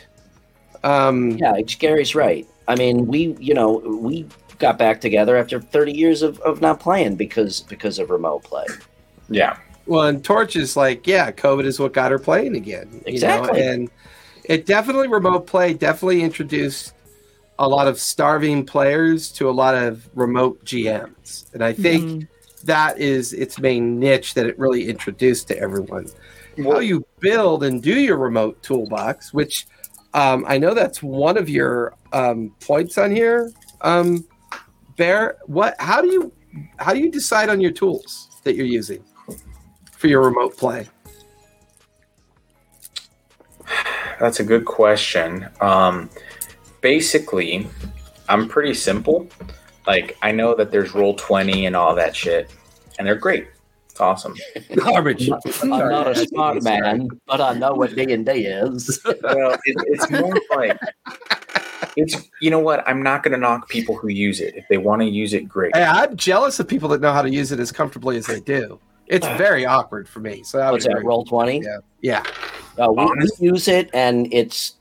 um, Yeah, Gary's right. I mean, we, you know, we got back together after 30 years of, of not playing because because of remote play. Yeah. Well, and Torch is like, yeah, COVID is what got her playing again. you know? Exactly. And it definitely, remote play definitely introduced a lot of starving players to a lot of remote GMs. And I think Mhm. that is its main niche that it really introduced to everyone. How you build and do your remote toolbox, which um, I know that's one of your um, points on here. Um, Bear, what? How do you how do you decide on your tools that you're using for your remote play? That's a good question. Um, basically, I'm pretty simple. Like I know that there's roll twenty and all that shit, and they're great. It's awesome. Garbage. I'm not a smart man, but I know what D and D is. well, it, it's more like it's. You know what? I'm not going to knock people who use it. If they want to use it, great. Hey, I'm jealous of people that know how to use it as comfortably as they do. It's very awkward for me. So I would What's that? agree. Roll twenty. Yeah. Yeah. Uh, we, we use it, and it's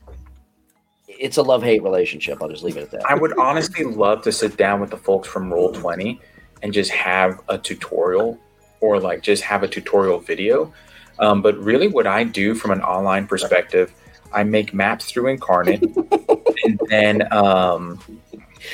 it's a love hate relationship. I'll just leave it at that. I would honestly love to sit down with the folks from Roll Twenty and just have a tutorial, or like just have a tutorial video. Um, but really, what I do from an online perspective, I make maps through Inkarnate, and then um,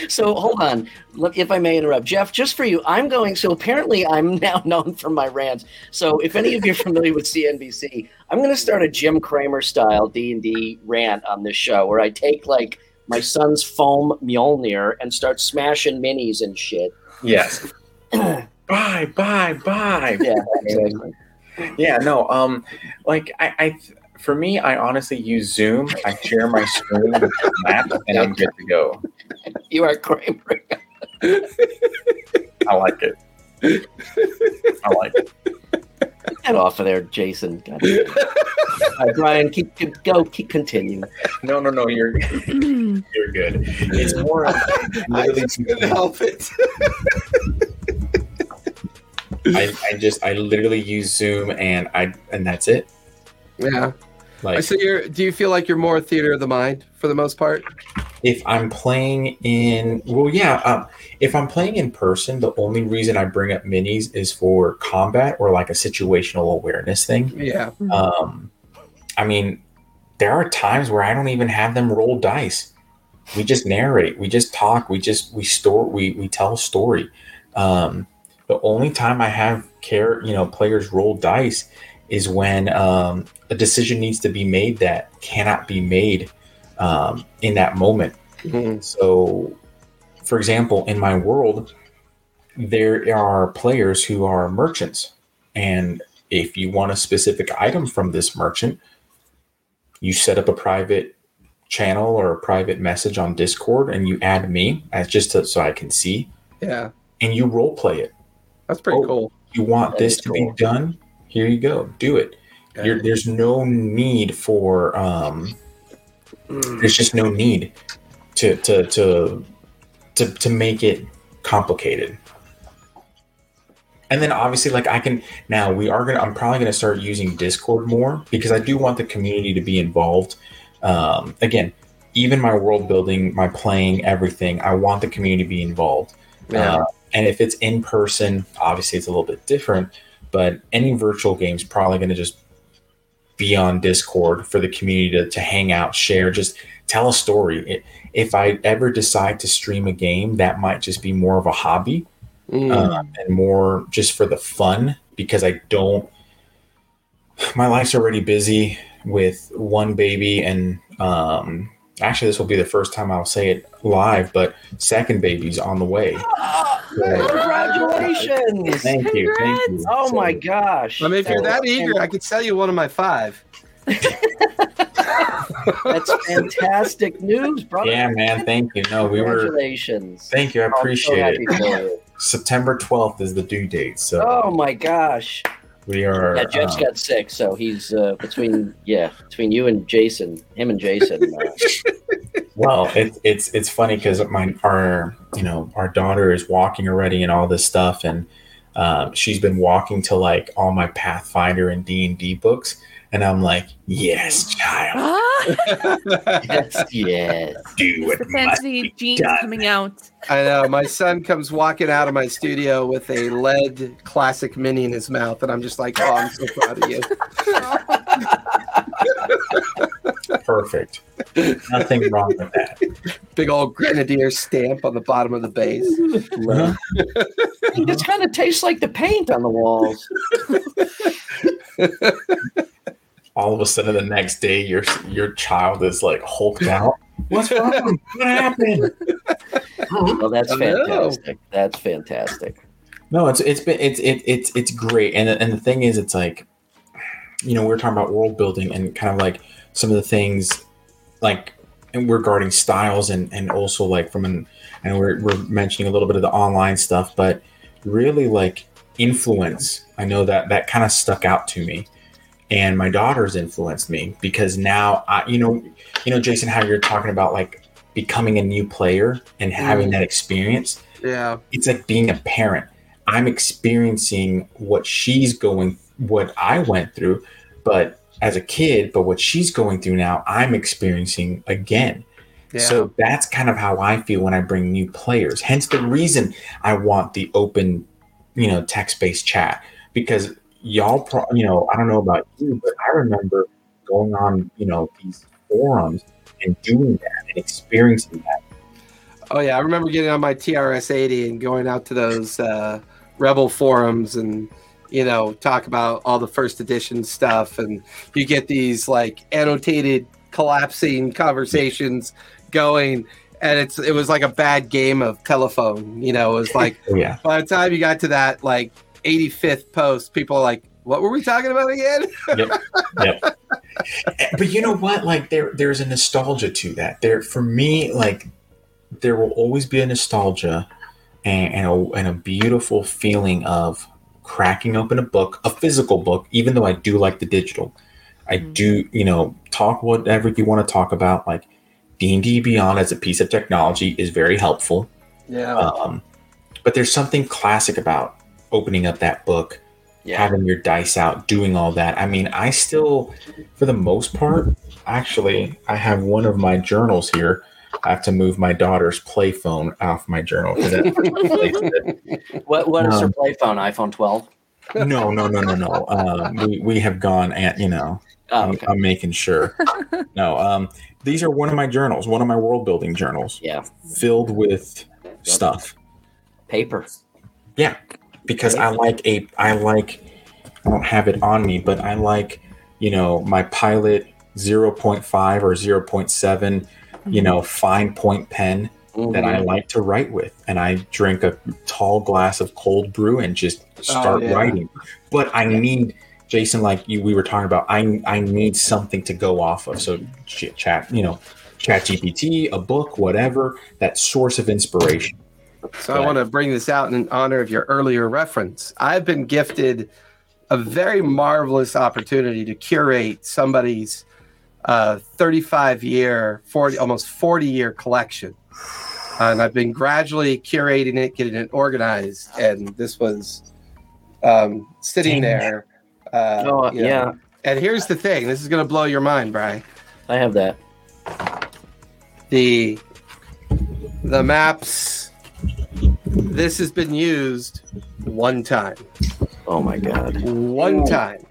So hold on, if I may interrupt, Jeff. Just for you, I'm going. So apparently, I'm now known for my rants. So if any of you are familiar with CNBC, I'm going to start a Jim Cramer style D and D rant on this show, where I take like my son's foam Mjolnir and start smashing minis and shit. yes, bye, bye, bye. Yeah, exactly. Yeah, no, um, like I, I, for me, I honestly use Zoom. I share my screen with the map, and I'm good to go. You are Cramer. I like it. I like it. Get off of there, Jason. God damn it. All right, Brian, keep, keep go. Keep continue. No, no, no, you're you're good. It's more. of I literally just couldn't help it. I, I just I literally use Zoom and I and that's it. yeah. Like So you're do you feel like you're more theater of the mind for the most part? if I'm playing in well yeah, um, if I'm playing in person, the only reason I bring up minis is for combat or like a situational awareness thing. Yeah. Um I mean, there are times where I don't even have them roll dice. We just narrate, we just talk, we just we store we we tell a story. Um the only time I have care, you know, players roll dice is when um, a decision needs to be made that cannot be made um, in that moment. Mhm. So, for example, in my world, there are players who are merchants. And if you want a specific item from this merchant, you set up a private channel or a private message on Discord and you add me as just to, so I can see Yeah. and you role play it. That's pretty Oh. cool. You want That this is to cool. be done? Here you go. Do it. You're, there's no need for um, Mm. there's just no need to to to to, to make it complicated and then obviously like i can now we are gonna i'm probably gonna start using discord more because i do want the community to be involved um, again even my world building my playing everything i want the community to be involved Yeah. uh, and if it's in person obviously it's a little bit different but any virtual game is probably going to just be on discord for the community to, to hang out share just tell a story. It, if i ever decide to stream a game that might just be more of a hobby Mm. um, and more just for the fun because i don't my life's already busy with one baby and um actually this will be the first time i'll say it live but second baby's on the way Congratulations! Thank you. Thank you. Oh So- my gosh! I mean, if you're that eager, I could sell you one of my five. That's fantastic news, brother. Yeah, man. Thank you. No, we were. Congratulations. Thank you. I I'm so appreciate it. September 12th is the due date, so Oh my gosh! We are. Yeah, Jeff's um, got sick, so he's uh, between yeah between you and Jason, him and Jason. Uh, Well, it, it's it's funny because my our you know our daughter is walking already and all this stuff, and um, she's been walking to like all my Pathfinder and D and D books, and I'm like, yes, child, yes, yes. do the it. must fantasy be genes done. coming out. I know. My son comes walking out of my studio with a lead classic mini in his mouth, and I'm just like, oh, I'm so proud of you. Perfect. Nothing wrong with that. Big old grenadier stamp on the bottom of the base. Uh-huh. It kind of tastes like the paint on the walls. All of a sudden, the next day, your your child is like hulked out. What's wrong? What happened? Well, that's fantastic. That's fantastic. No, it's it's been it's it, it's it's great, and and the thing is, it's like, you know, we we're talking about world building and kind of like some of the things, like, and regarding styles and and also like from an and we're we're mentioning a little bit of the online stuff, but really like influence. I know that that kind of stuck out to me, and my daughter's influenced me because now I, you know, you know, Jason, how you're talking about like becoming a new player and having mm. that experience Yeah. it's like being a parent. I'm experiencing what she's going, what I went through, but as a kid, but what she's going through now, I'm experiencing again. Yeah. So that's kind of how I feel when I bring new players. Hence the reason I want the open, you know, text-based chat because y'all, pro- you know, I don't know about you, but I remember going on, you know, these forums and doing that and experiencing that. Oh yeah, I remember getting on my TRS 80 and going out to those uh, Rebel forums and you know talk about all the first edition stuff, and you get these like annotated collapsing conversations going, and it's it was like a bad game of telephone. You know, it was like Oh yeah. by the time you got to that like 85th post, people are like, "What were we talking about again?" but you know what like there there's a nostalgia to that there for me like there will always be a nostalgia and, and, a, and a beautiful feeling of cracking open a book a physical book even though i do like the digital i Mhm. do you know talk whatever you want to talk about like d&d beyond as a piece of technology is very helpful Yeah. um, but there's something classic about opening up that book Yeah. having your dice out, doing all that. I mean, I still, for the most part, actually, I have one of my journals here. I have to move my daughter's play phone off my journal. What what is Um, her play phone? iPhone 12. no, no, no, no, no. Um, we, we have gone at, you know, Oh, I'm. I'm making sure. No, um, these are one of my journals, one of my world building journals Yeah. filled with stuff. Paper. Because I like a I like I don't have it on me, but I like you know my pilot 0.5 or 0.7 you know fine point pen that I Mhm. like to write with. And I drink a tall glass of cold brew and just start yeah. writing. But I need Jason like you we were talking about I I need something to go off of. So ch- chat you know chat GPT a book whatever that source of inspiration So I want to bring this out in honor of your earlier reference. I've been gifted a very marvelous opportunity to curate somebody's uh, 35 year, 40, almost 40 year collection. And I've been gradually curating it, getting it organized. And this was um, sitting Dang. there. Uh, Oh, you know. yeah. And here's the thing this is going to blow your mind, Bry. I have that. the the maps this has been used one time Oh my god. one Ooh. time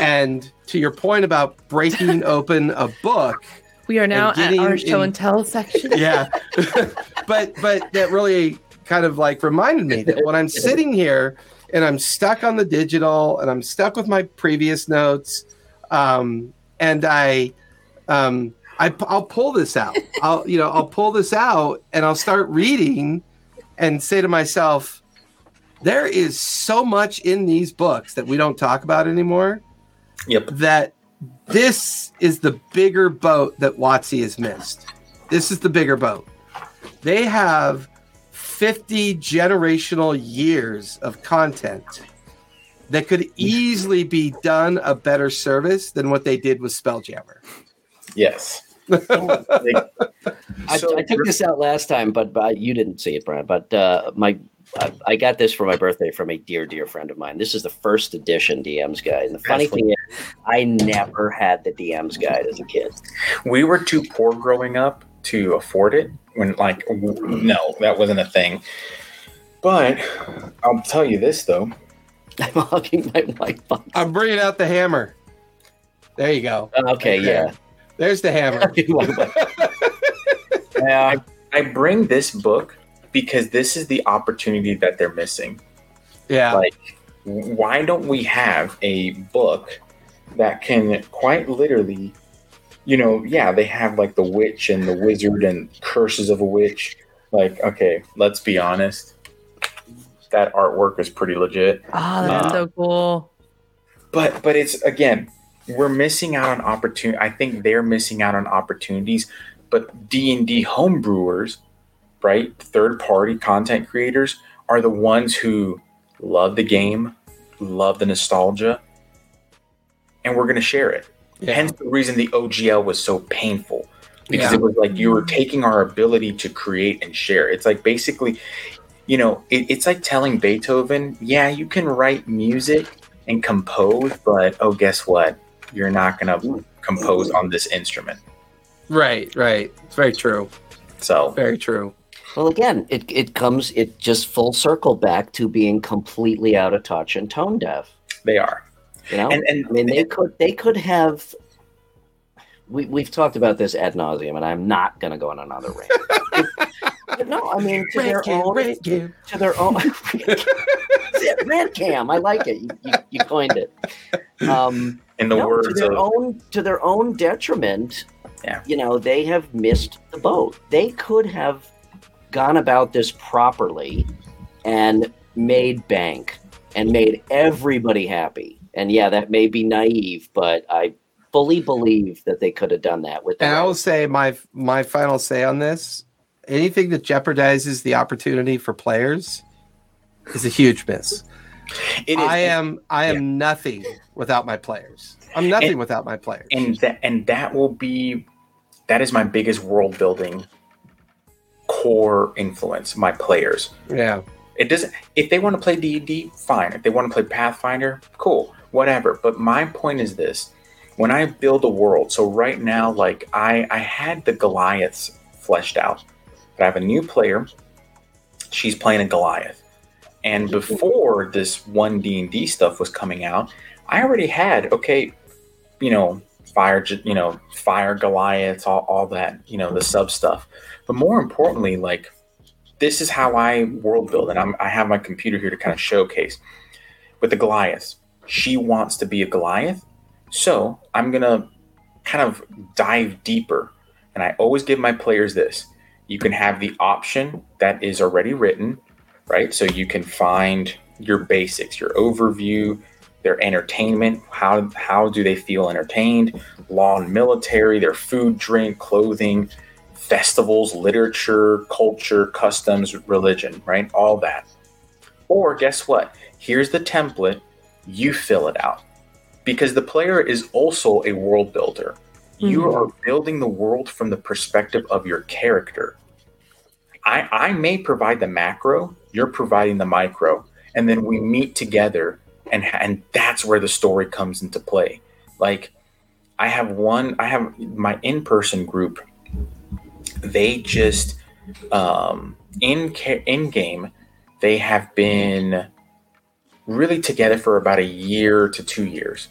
and to your point about breaking open a book We are now at our show in- and tell section. yeah but but that really kind of like reminded me that when i'm sitting here and i'm stuck on the digital and i'm stuck with my previous notes um and i um I, i'll pull this out i'll you know i'll pull this out and i'll start reading and say to myself, there is so much in these books that we don't talk about anymore Yep. that this is the bigger boat that WotC has missed. This is the bigger boat. They have 50 generational years of content that could easily be done a better service than what they did with Spelljammer. Yes. I, So- I took this out last time, but, but you didn't see it, Brian. But uh, my I, I got this for my birthday from a dear, dear friend of mine. This is the first edition DM's guide. And the funny thing is, I never had the DM's guide as a kid. we were too poor growing up to afford it when like no that wasn't a thing but i'll tell you this though I'm hugging my wife. up. I'm bringing out the hammer. There you go. Okay, yeah. There's the hammer. yeah i bring this book because this is the opportunity that they're missing Yeah. like why don't we have a book that can quite literally you know yeah they have like the witch and the wizard and curses of a witch like okay let's be honest that artwork is pretty legit Oh, that's Uh, so cool. but but it's again we're missing out on opportunity i think they're missing out on opportunities but d&d homebrewers right third party content creators are the ones who love the game love the nostalgia and we're going to share it Yeah. hence the reason the ogl was so painful because Yeah. it was like you were taking our ability to create and share it's like basically you know it, it's like telling beethoven yeah you can write music and compose but oh guess what you're not going to compose on this instrument Right, right. It's very true. so Very true. Well, again, it, it comes, it just full circle back to being completely out of touch and tone deaf. they are You know, and and I mean, they could they could have. We we've talked about this ad nauseum, and I'm not going to go on another rant. but no, I mean to their own to their own rant cam. I like it. You, you, you coined it. Um, in the no, to words their of own to their own detriment. Yeah. you know they have missed the boat. They could have gone about this properly and made bank and made everybody happy. And yeah, that may be naive, but I fully believe that they could have done that with. And I will say my my final say on this: anything that jeopardizes the opportunity for players is a huge miss. it is I am I am nothing without my players. I'm nothing without my players. and that and that will be that is my biggest world building core influence my players. Yeah, it doesn't if they want to play d&d fine. If they want to play pathfinder cool whatever. But my point is this when i build a world so right now like i i had the goliaths fleshed out but i have a new player. She's playing a goliath. And before this one d&d stuff was coming out i already had okay you know fire you know fire goliaths all, all that you know the sub stuff but more importantly like this is how I world build, and I'm, I have my computer here to kind of showcase. With the Goliath, she wants to be a Goliath, so I'm gonna kind of dive deeper. And I always give my players this: you can have the option that is already written, right? So you can find your basics, your overview, their entertainment. How how do they feel entertained? Law and military, their food, drink, clothing festivals, literature, culture, customs, religion, right? All that. Or guess what? Here's the template, you fill it out. Because the player is also a world builder. You Mhm. are building the world from the perspective of your character. I, I may provide the macro, you're providing the micro, and then we meet together, and and that's where the story comes into play. Like, I have one, I have my in-person group they just um, in in game they have been really together for about a year to two years.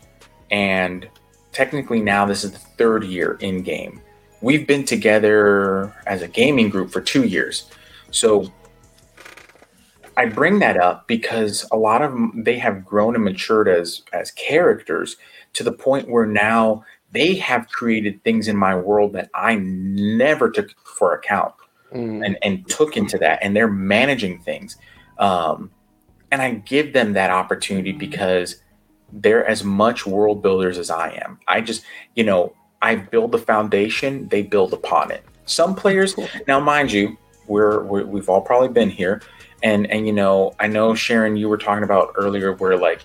And technically now this is the third year in game we've been together as a gaming group for two years. So i bring that up because a lot of them they have grown and matured as as characters to the point where now they have created things in my world that I never took for account. Mm. and, and took into that and they're managing things um, and i give them that opportunity because they're as much world builders as i am i just you know i build the foundation they build upon it some players now mind you we're, we're we've all probably been here and and you know i know sharon you were talking about earlier where like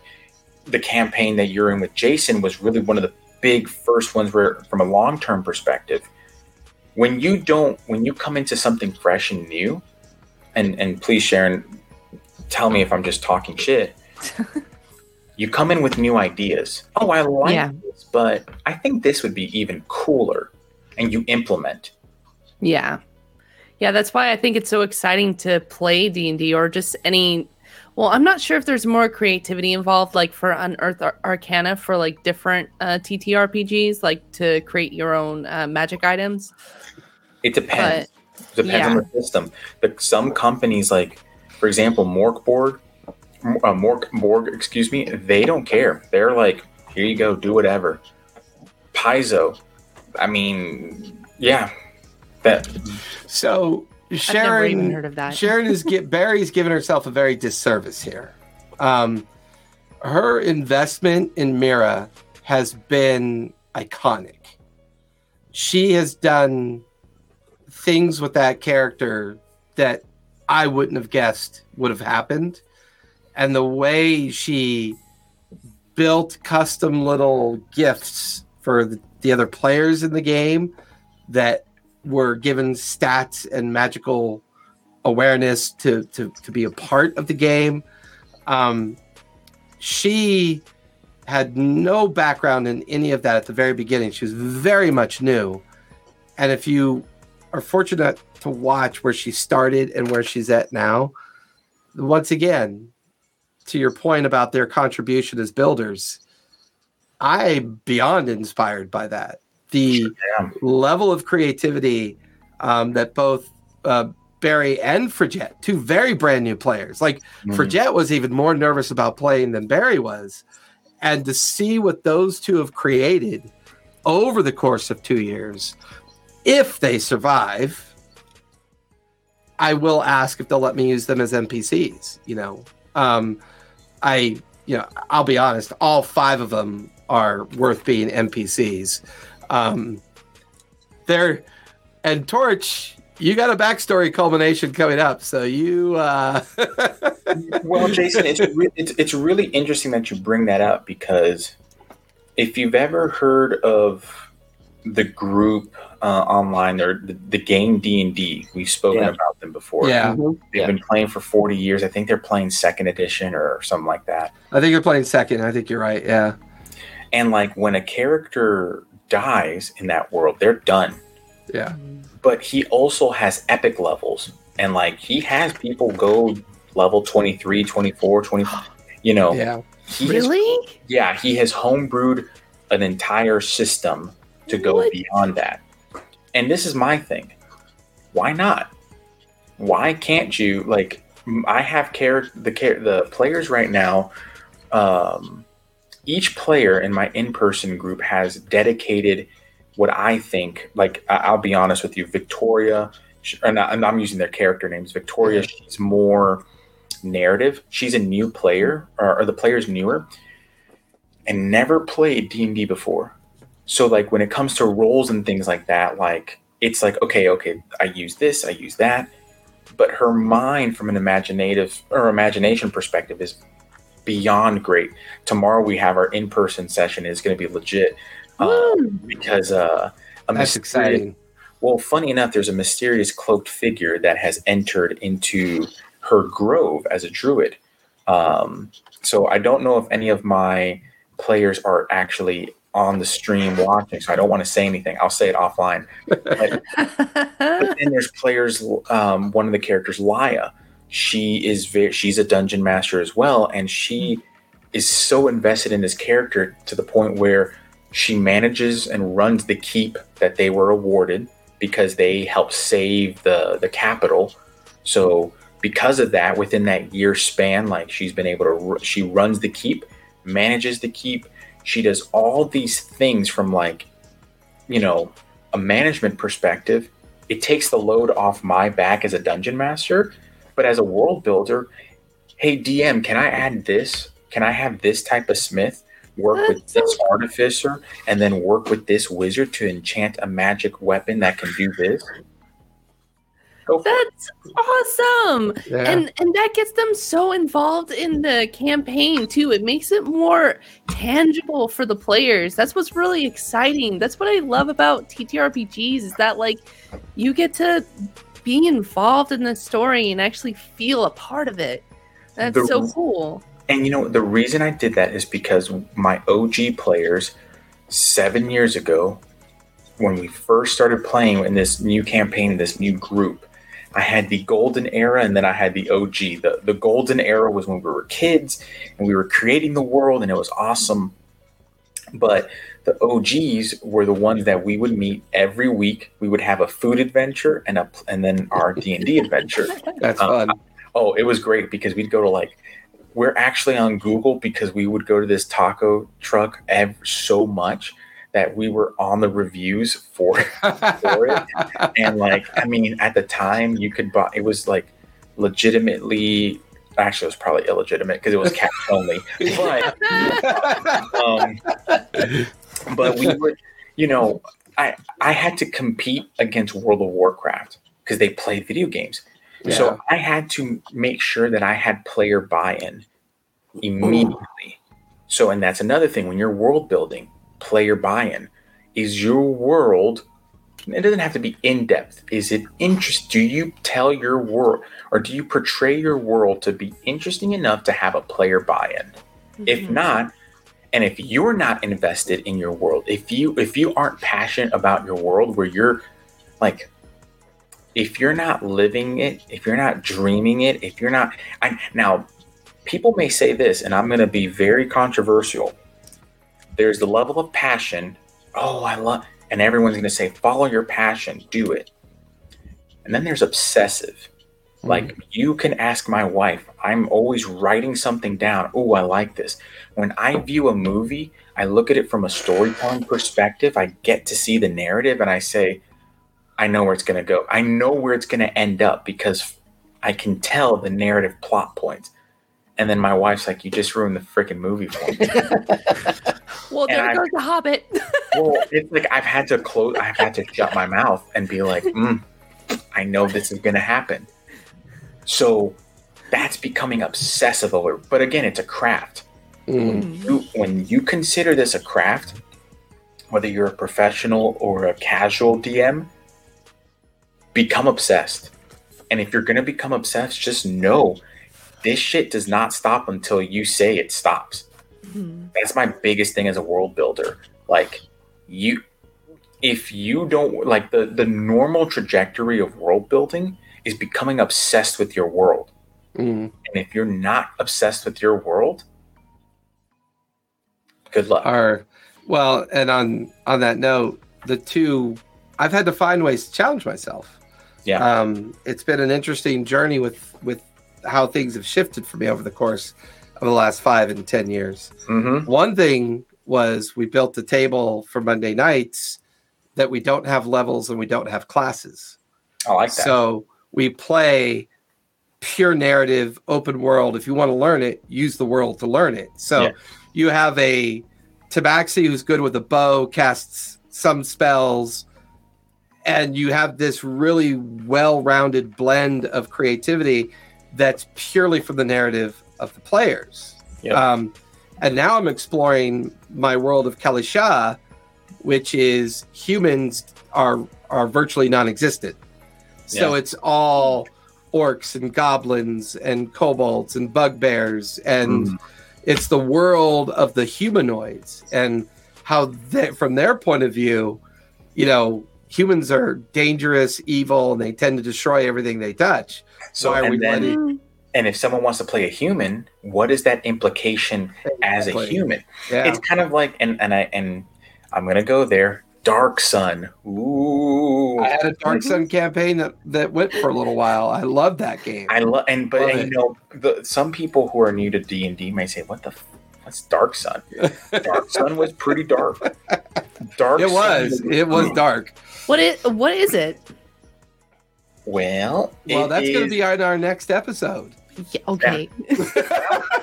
the campaign that you're in with jason was really one of the big first ones where from a long-term perspective when you don't when you come into something fresh and new and and please sharon tell me if i'm just talking shit you come in with new ideas oh i like Yeah. this but i think this would be even cooler and you implement Yeah. Yeah, that's why I think it's so exciting to play D&D or just any well, I'm not sure if there's more creativity involved like for Unearth Ar- Arcana for like different uh, TTRPGs like to create your own uh, magic items. it depends. Depends on the system. But some companies like for example Mörk Borg uh, Mörk Borg excuse me they don't care. They're like here you go do whatever. Paizo i mean yeah that So I've never even Sharon, heard of that. Sharon is get Barry's given herself a very disservice here. Um, her investment in Mira has been iconic. She has done things with that character that I wouldn't have guessed would have happened, and the way she built custom little gifts for the, the other players in the game that were given stats and magical awareness to to to be a part of the game. Um, she had no background in any of that at the very beginning. She was very much new, and if you are fortunate to watch where she started and where she's at now, once again, to your point about their contribution as builders, I'm beyond inspired by that. The yeah. level of creativity um, that both uh, Barry and Frigette, two very brand new players, like. Frigette was even more nervous about playing than Barry was. And to see what those two have created over the course of two years, if they survive, I will ask if they'll let me use them as NPCs. You know, um, I, you know, I'll be honest, all five of them are worth being NPCs. Um, they're, and Torch, you got a backstory culmination coming up. So you, uh, well, Jason, it's, re- it's it's really interesting that you bring that up because if you've ever heard of the group uh, online or the, the game D and D, we've spoken Yeah. about them before. yeah, they've Yeah. been playing for forty years. I think they're playing second edition or something like that. I think you're playing second. I think you're right. Yeah. And like when a character dies in that world, they're done. Yeah. But he also has epic levels, and like he has people go level 23, 24, 25. You know, Yeah. he has Really? Yeah, he has homebrewed an entire system to go What? beyond that. And this is my thing. Why not? Why can't you like I have care the care the players right now um each player in my in-person group has dedicated what I think like I'll be honest with you Victoria and and I'm using their character names Victoria she's more narrative she's a new player or, or the player's newer and never played D&D before. So like when it comes to roles and things like that, like it's like okay, okay, I use this, I use that, but her mind from an imaginative or imagination perspective is beyond great. Tomorrow we have our in-person session is going to be legit uh, because uh a That's exciting. well, funny enough, there's a mysterious cloaked figure that has entered into her grove as a druid. Um, so I don't know if any of my players are actually on the stream watching, so I don't want to say anything. I'll say it offline. But then there's players. Um, one of the characters, Laya, she is very. She's a dungeon master as well, and she hmm. is so invested in this character to the point where she manages and runs the keep that they were awarded because they helped save the the capital. So because of that, within that year span, like she's been able to, she runs the keep, manages the keep. She does all these things from like, you know, a management perspective, it takes the load off my back as a dungeon master. But as a world builder, hey DM, can I add this? Can I have this type of smith work with That's this artificer and then work with this wizard to enchant a magic weapon that can do this? Go for it. That's awesome. Yeah. And and that gets them so involved in the campaign too. It makes it more tangible for the players. That's what's really exciting. That's what I love about TTRPGs is that like you get to be involved in the story and actually feel a part of it. That's The- so cool. And you know, the reason I did that is because my OG players seven years ago, when we first started playing in this new campaign, this new group, I had the golden era and then I had the OG. The, the golden era was when we were kids and we were creating the world and it was awesome. But the OGs were the ones that we would meet every week. We would have a food adventure and a and then our D and D adventure. That's uh, fun. Oh, it was great because we'd go to like we're actually on Google because we would go to this taco truck ever so much that we were on the reviews for for it. And like I mean at the time you could buy it was like legitimately actually it was probably illegitimate because it was cash only. But um, but we would, you know, I I had to compete against World of Warcraft because they played video games. So I had to make sure that I had player buy-in immediately. So, and that's another thing when you're world building, player buy-in is your world. It doesn't have to be in depth. Is it interest? Do you tell your world, or do you portray your world to be interesting enough to have a player buy-in? if Mhm. not and if you're not invested in your world if you if you aren't passionate about your world where you're like if you're not living it if you're not dreaming it if you're not I, now people may say this and i'm going to be very controversial there's the level of passion oh i love and everyone's going to say follow your passion do it and then there's obsessive like mm-hmm. you can ask my wife, I'm always writing something down. Oh, I like this. When I view a movie, I look at it from a storytelling perspective. I get to see the narrative and I say, I know where it's going to go. I know where it's going to end up because I can tell the narrative plot points. And then my wife's like, You just ruined the freaking movie for me. Well, And there I- goes the Hobbit. well, it's like I've had to close, I've had to shut my mouth and be like, mm, I know this is going to happen. So that's becoming obsessive over. But again, it's a craft. Mm. You, when you consider this a craft, whether you're a professional or a casual DM, become obsessed. And if you're going to become obsessed, just know this shit does not stop until you say it stops Mhm. that's my biggest thing as a world builder like you if you don't like the the normal trajectory of world building is becoming obsessed with your world Mm. and if you're not obsessed with your world good luck Are well, and on on that note, the two I've had to find ways to challenge myself. Yeah. Um, it's been an interesting journey with with how things have shifted for me over the course of the last five and ten years. mm-hmm. One thing was we built a table for Monday nights that we don't have levels and we don't have classes. i like that So we play pure narrative, open world. If you want to learn it, use the world to learn it. So Yeah. You have a Tabaxi who's good with a bow, casts some spells, and you have this really well-rounded blend of creativity that's purely from the narrative of the players. Yep. Um, and now I'm exploring my world of Kalisha, which is humans are are virtually non-existent. So Yeah. it's all orcs and goblins and kobolds and bugbears and Mm. It's the world of the humanoids and how they, from their point of view, you know, humans are dangerous, evil, and they tend to destroy everything they touch. so why are we and then letting- and if someone wants to play a human what is that implication as a human Yeah. it's kind of like and and i and i'm gonna go there dark sun ooh I had a Dark Sun mm-hmm. campaign that, that went for a little while. I love that game. I love and but Love and, it. you know the some people who are new to D and D may say, "What the f- what's Dark Sun?" Dark Sun was pretty dark. Dark. it Sun was. It was dark. What is what is it? Well, Well, it that's going to be on our next episode. Yeah, okay.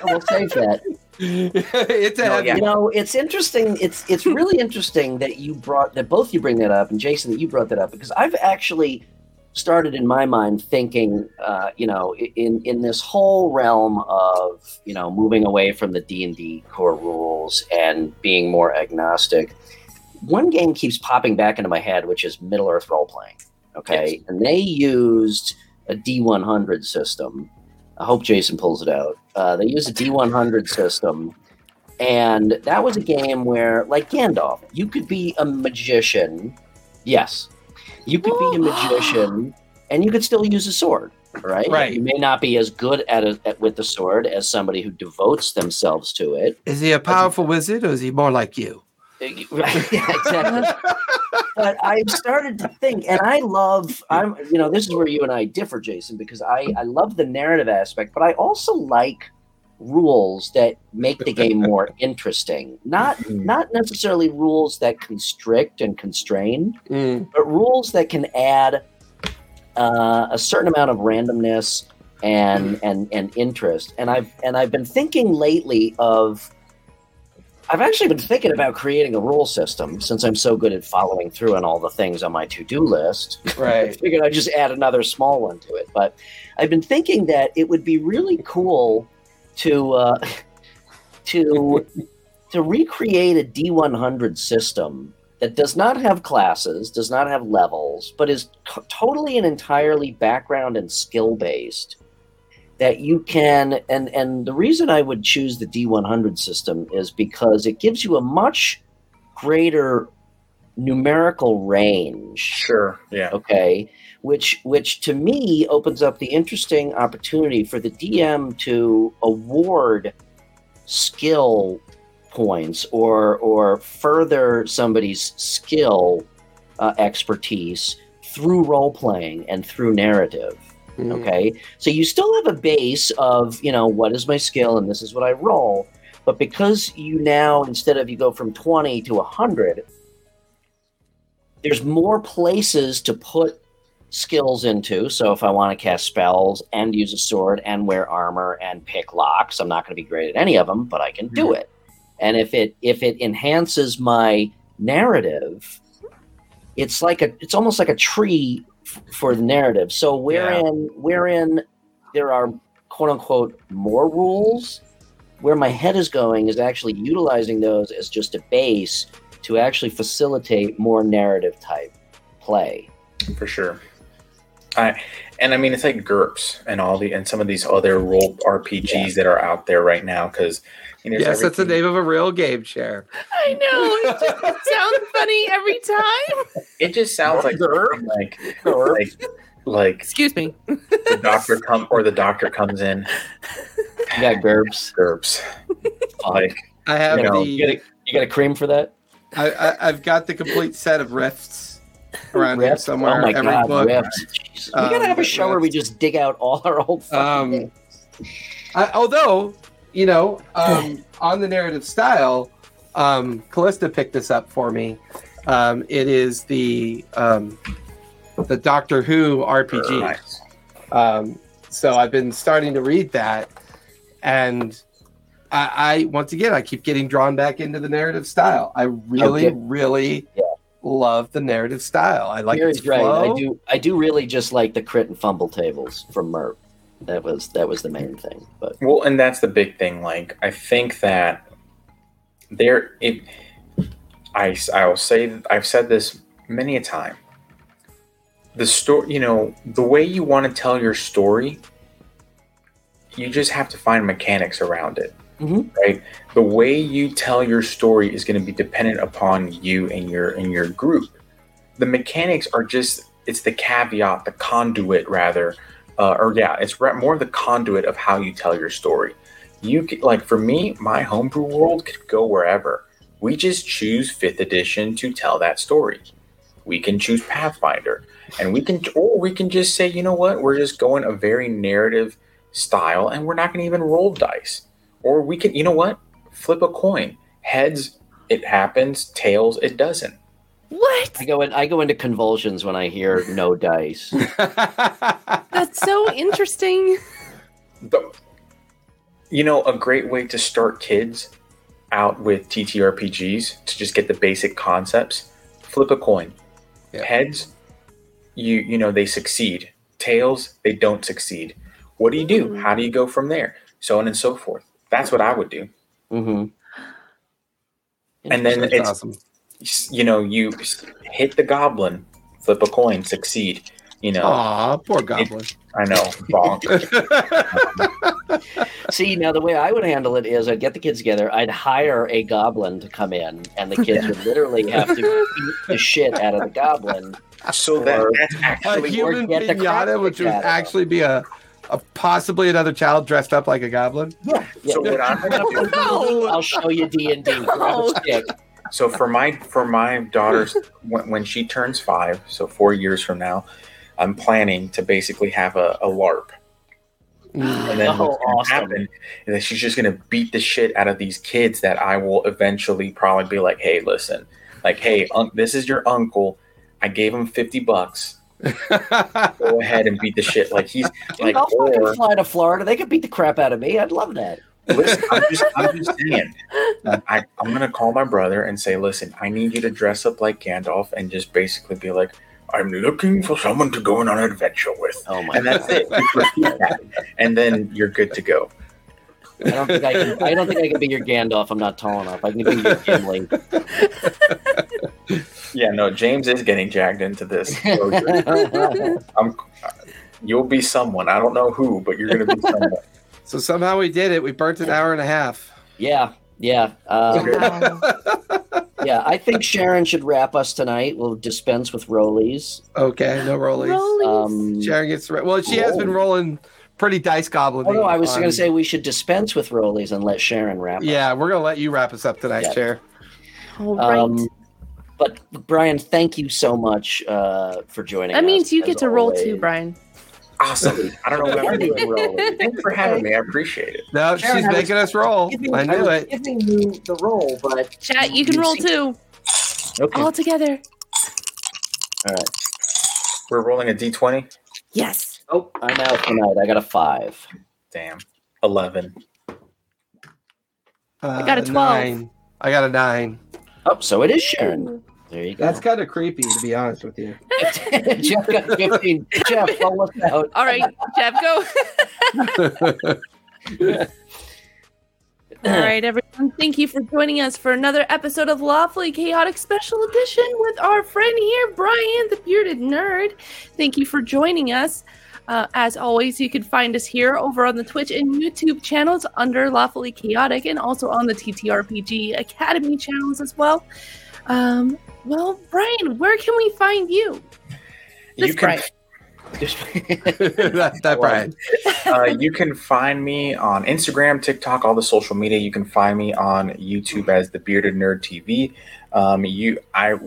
We'll save that. it's a No, yeah. You know, it's interesting. It's it's really interesting that you brought that both you bring that up, and Jason that you brought that up because I've actually started in my mind thinking, uh, you know, in in this whole realm of you know moving away from the D and D core rules and being more agnostic. One game keeps popping back into my head, which is Middle Earth role playing. Okay, and they used a D100 system. I hope Jason pulls it out. Uh, they use a D100 system and that was a game where, like Gandalf, you could be a magician. Yes, you could be a magician, and you could still use a sword. Right. Right. You may not be as good at, a, at with the sword as somebody who devotes themselves to it. Is he a powerful wizard or is he more like you? Right, yeah, exactly. but I've started to think, and I love. I'm, you know, this is where you and I differ, Jason, because I I love the narrative aspect, but I also like rules that make the game more interesting. Not not necessarily rules that constrict and constrain, Mm. but rules that can add uh, a certain amount of randomness and and and interest. And I've and I've been thinking lately of. I've actually been thinking about creating a rule system since I'm so good at following through on all the things on my to-do list. Right. I figured I'd just add another small one to it. But I've been thinking that it would be really cool to uh, to to recreate a D100 system that does not have classes, does not have levels, but is totally and entirely background and skill based. That you can, and and the reason I would choose the D100 system is because it gives you a much greater numerical range Sure. Yeah. okay which which to me opens up the interesting opportunity for the dm to award skill points or or further somebody's skill uh, expertise through role playing and through narrative Mm. okay? So you still have a base of you know what is my skill and this is what i roll. But because you now instead of you go from 20 to 100 there's more places to put skills into. So if i want to cast spells and use a sword and wear armor and pick locks i'm not going to be great at any of them but i can do it. And if it if it enhances my narrative it's like a it's almost like a tree for the narrative. So wherein wherein there are quote unquote more rules where my head is going is actually utilizing those as just a base to actually facilitate more narrative type play. For sure. I and I mean it's like GURPS and all the and some of these other role RPGs that are out there right now because Yes, that's the name of a real game chair. I know. It just sounds funny every time. It just sounds like like like like Excuse me. the doctor come or the doctor comes in you got gerbs GURPS like I have You know, the you got a, you got a cream for that I, I, I've got the complete set of rifts around here somewhere. oh my every god book. Rift. Jeez. we gotta Um, have a show where we just dig out all our old Um. I, although, you know, um, on the narrative style, um, Callista picked this up for me. Um, it is the um, the Doctor Who RPG. Um, so I've been starting to read that, and I, I once again I keep getting drawn back into the narrative style. I really, Okay. really Yeah. love the narrative style. I like Gary's its right. flow. I do. I do really just like the crit and fumble tables from MERP. That was that was the main thing. But Well, and that's the big thing. Like, I think that there, it, I, I will say, I've said this many a time. The story, you know, the way you want to tell your story, you just have to find mechanics around it, Mhm. right? The way you tell your story is going to be dependent upon you and your and your group. The mechanics are just it's the caveat, the conduit rather, uh, or yeah, it's more the conduit of how you tell your story. You c- like for me, my homebrew world could go wherever. We just choose fifth edition to tell that story. We can choose Pathfinder, and we can, or we can just say, you know what, we're just going a very narrative style, and we're not going to even roll dice. Or we can, you know what, flip a coin. Heads, it happens. Tails, it doesn't. What? I go in. I go into convulsions when I hear no dice. That's so interesting. The- you know, a great way to start kids out with TTRPGs to just get the basic concepts. Flip a coin. Yeah. Heads, you you know they succeed. Tails, they don't succeed. What do you do? Mm. How do you go from there? So on and so forth. That's what I would do. hmm And then That's it's awesome. You know you hit the goblin, flip a coin, succeed. You know, Aw, poor goblin. I know. Bonk. See, now the way I would handle it is I'd get the kids together, I'd hire a goblin to come in, and the kids would literally have to beat the shit out of the goblin. so that, Or- that's a actually human get the crap pinata, which would out of them. actually be a, a possibly another child dressed up like a goblin. Yeah. so what I'm gonna do. No. I'll show you D and D. So for my for my daughter's when, when she turns five, so four years from now, I'm planning to basically have a, a LARP. And then Oh, what's gonna awesome. happen is that she's just gonna beat the shit out of these kids that I will eventually probably be like, hey, listen, like, hey, un- this is your uncle. I gave him fifty bucks. Go ahead and beat the shit. Like he's Dude, like, I'll or fly to Florida. They could beat the crap out of me. I'd love that. Listen, I'm just, I'm just saying. I, I'm gonna call my brother and say, listen, I need you to dress up like Gandalf and just basically be like, I'm looking for someone to go on an adventure with, Oh my and that's god! it. Just repeat that. and then you're good to go. I don't think I can. I don't think I can be your Gandalf. I'm not tall enough. I can be your Gimli. Yeah, no, James is getting jagged into this. I'm, you'll be someone. I don't know who, but you're gonna be someone. So somehow we did it. We burnt an hour and a half. yeah, yeah, um, yeah. I think Sharon should wrap us tonight. We'll dispense with rollies. Okay, no rollies. Rollies. Um, Sharon gets the well. She has been rolling pretty dice goblin. oh no, I was going to say we should dispense with rollies and let Sharon wrap. us. Yeah, we're gonna let you wrap us up tonight, Yeah. Cher. All right. Um, but Brian, thank you so much uh, for joining. Us. That means you get to roll too, Brian. Awesome. I don't know what I'm doing. doing rollies. Thanks for having me. I appreciate it. No, Sharon, she's I was making us roll. Giving- I knew was it. Giving you the roll, but Chat, you can roll too. okay. All together. All right. We're rolling a d20. Yes. Oh, I'm out tonight. I got a five. Damn. 11. I got a uh, 12. Nine. I got a nine. Oh, so it is Sharon. There you go. That's kind of creepy, to be honest with you. Jeff got 15. Jeff, roll us out. All right, Jeff, go. All right, everyone. Thank you for joining us for another episode of Lawfully Chaotic Special Edition with our friend here, Brian, the bearded nerd. Thank you for joining us. Uh, as always, you can find us here over on the Twitch and YouTube channels under Lawfully Chaotic and also on the TTRPG Academy channels as well. Um, well, Brian, where can we find you? This You can, that, that Brian. uh, you can find me on Instagram, TikTok, all the social media. You can find me on YouTube as the Bearded Nerd TV. Um, you, I,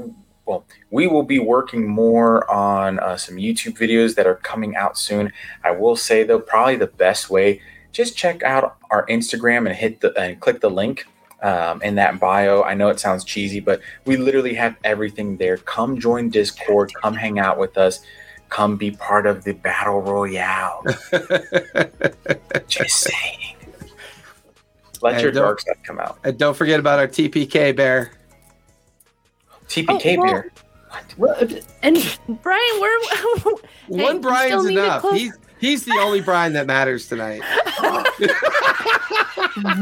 well, we will be working more on uh, some YouTube videos that are coming out soon. I will say though, probably the best way, just check out our Instagram and hit the and click the link um, in that bio. I know it sounds cheesy, but we literally have everything there. Come join Discord. Come hang out with us. Come be part of the battle royale. Just saying. Let And your don't- dark side come out. and don't forget about our TPK bear. TPK Oh, well- beer. Well, And Brian, where? Hey, One you Brian's still need to enough. close- He's he's the only Brian that matters tonight.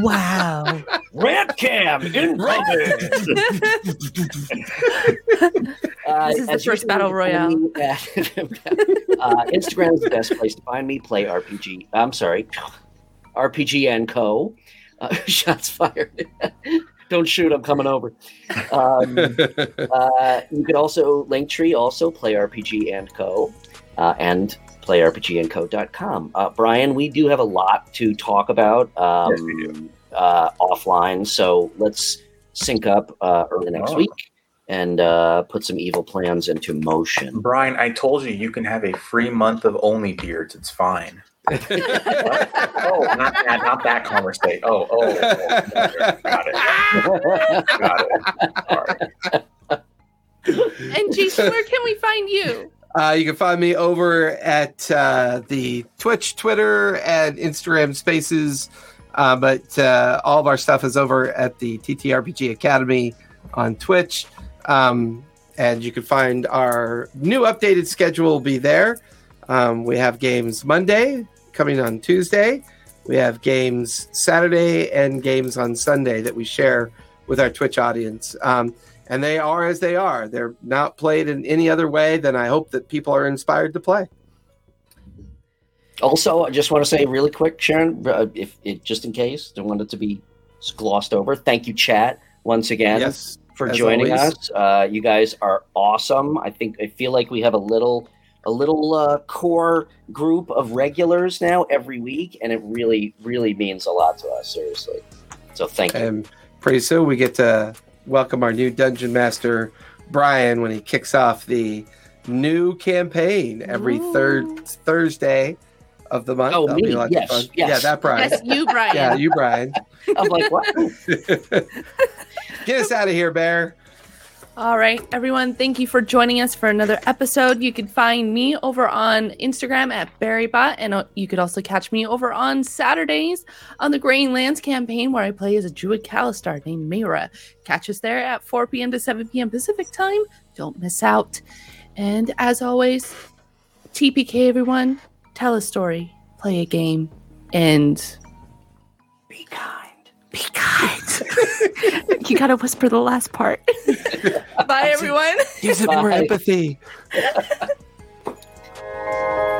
Wow. Red cam incoming. Uh, This is the first battle you can find me at- uh, Instagram is the best place to find me. Play RPG. I'm sorry, RPG and Co. Uh, shots fired. Don't shoot. I'm coming over. Um, uh, you could also Linktree, also Play RPG and Co. Uh, and playrpgandco.com. Uh, Brian, we do have a lot to talk about um, Yes, we do. Uh, offline, so let's sync up uh, early next Oh. week and uh, put some evil plans into motion. Brian, I told you you can have a free month of only beards. It's fine. oh, not that, not that conversation. Oh, oh, oh, got it, got it. All right. Jason, where can we find you? Uh, you can find me over at uh, the Twitch, Twitter, and Instagram spaces. Uh, but uh, all of our stuff is over at the TTRPG Academy on Twitch. Um, and you can find our new updated schedule will be there. Um, we have games Monday coming on Tuesday. We have games Saturday and games on Sunday that we share with our Twitch audience. Um, and they are as they are. They're not played in any other way than I hope that people are inspired to play. Also, I just want to say really quick, Sharon, uh, if it just in case, don't want it to be glossed over. Thank you, chat, once again yes, for joining always. us. Uh, you guys are awesome. I think I feel like we have a little a little uh, core group of regulars now every week, and it really really means a lot to us. Seriously. So thank you. and pretty soon we get to welcome our new dungeon master, Brian, when he kicks off the new campaign every third Thursday of the month. Oh, That'll be me. lots Yes, yes. Yeah, that Brian. Yes, you, Brian. Yeah, you, Brian. I'm like, what? Get us out of here, Bear. All right, everyone, thank you for joining us for another episode. You can find me over on Instagram at Barrybot, and uh, you could also catch me over on Saturdays on the Graying Lands campaign, where I play as a Druid Kalashtar named Mira. Catch us there at 4 p.m. to 7 p.m. Pacific time. Don't miss out. And as always, TPK, everyone, tell a story, play a game, and be kind. Be kind. you gotta whisper the last part. Bye, everyone. Use it more empathy.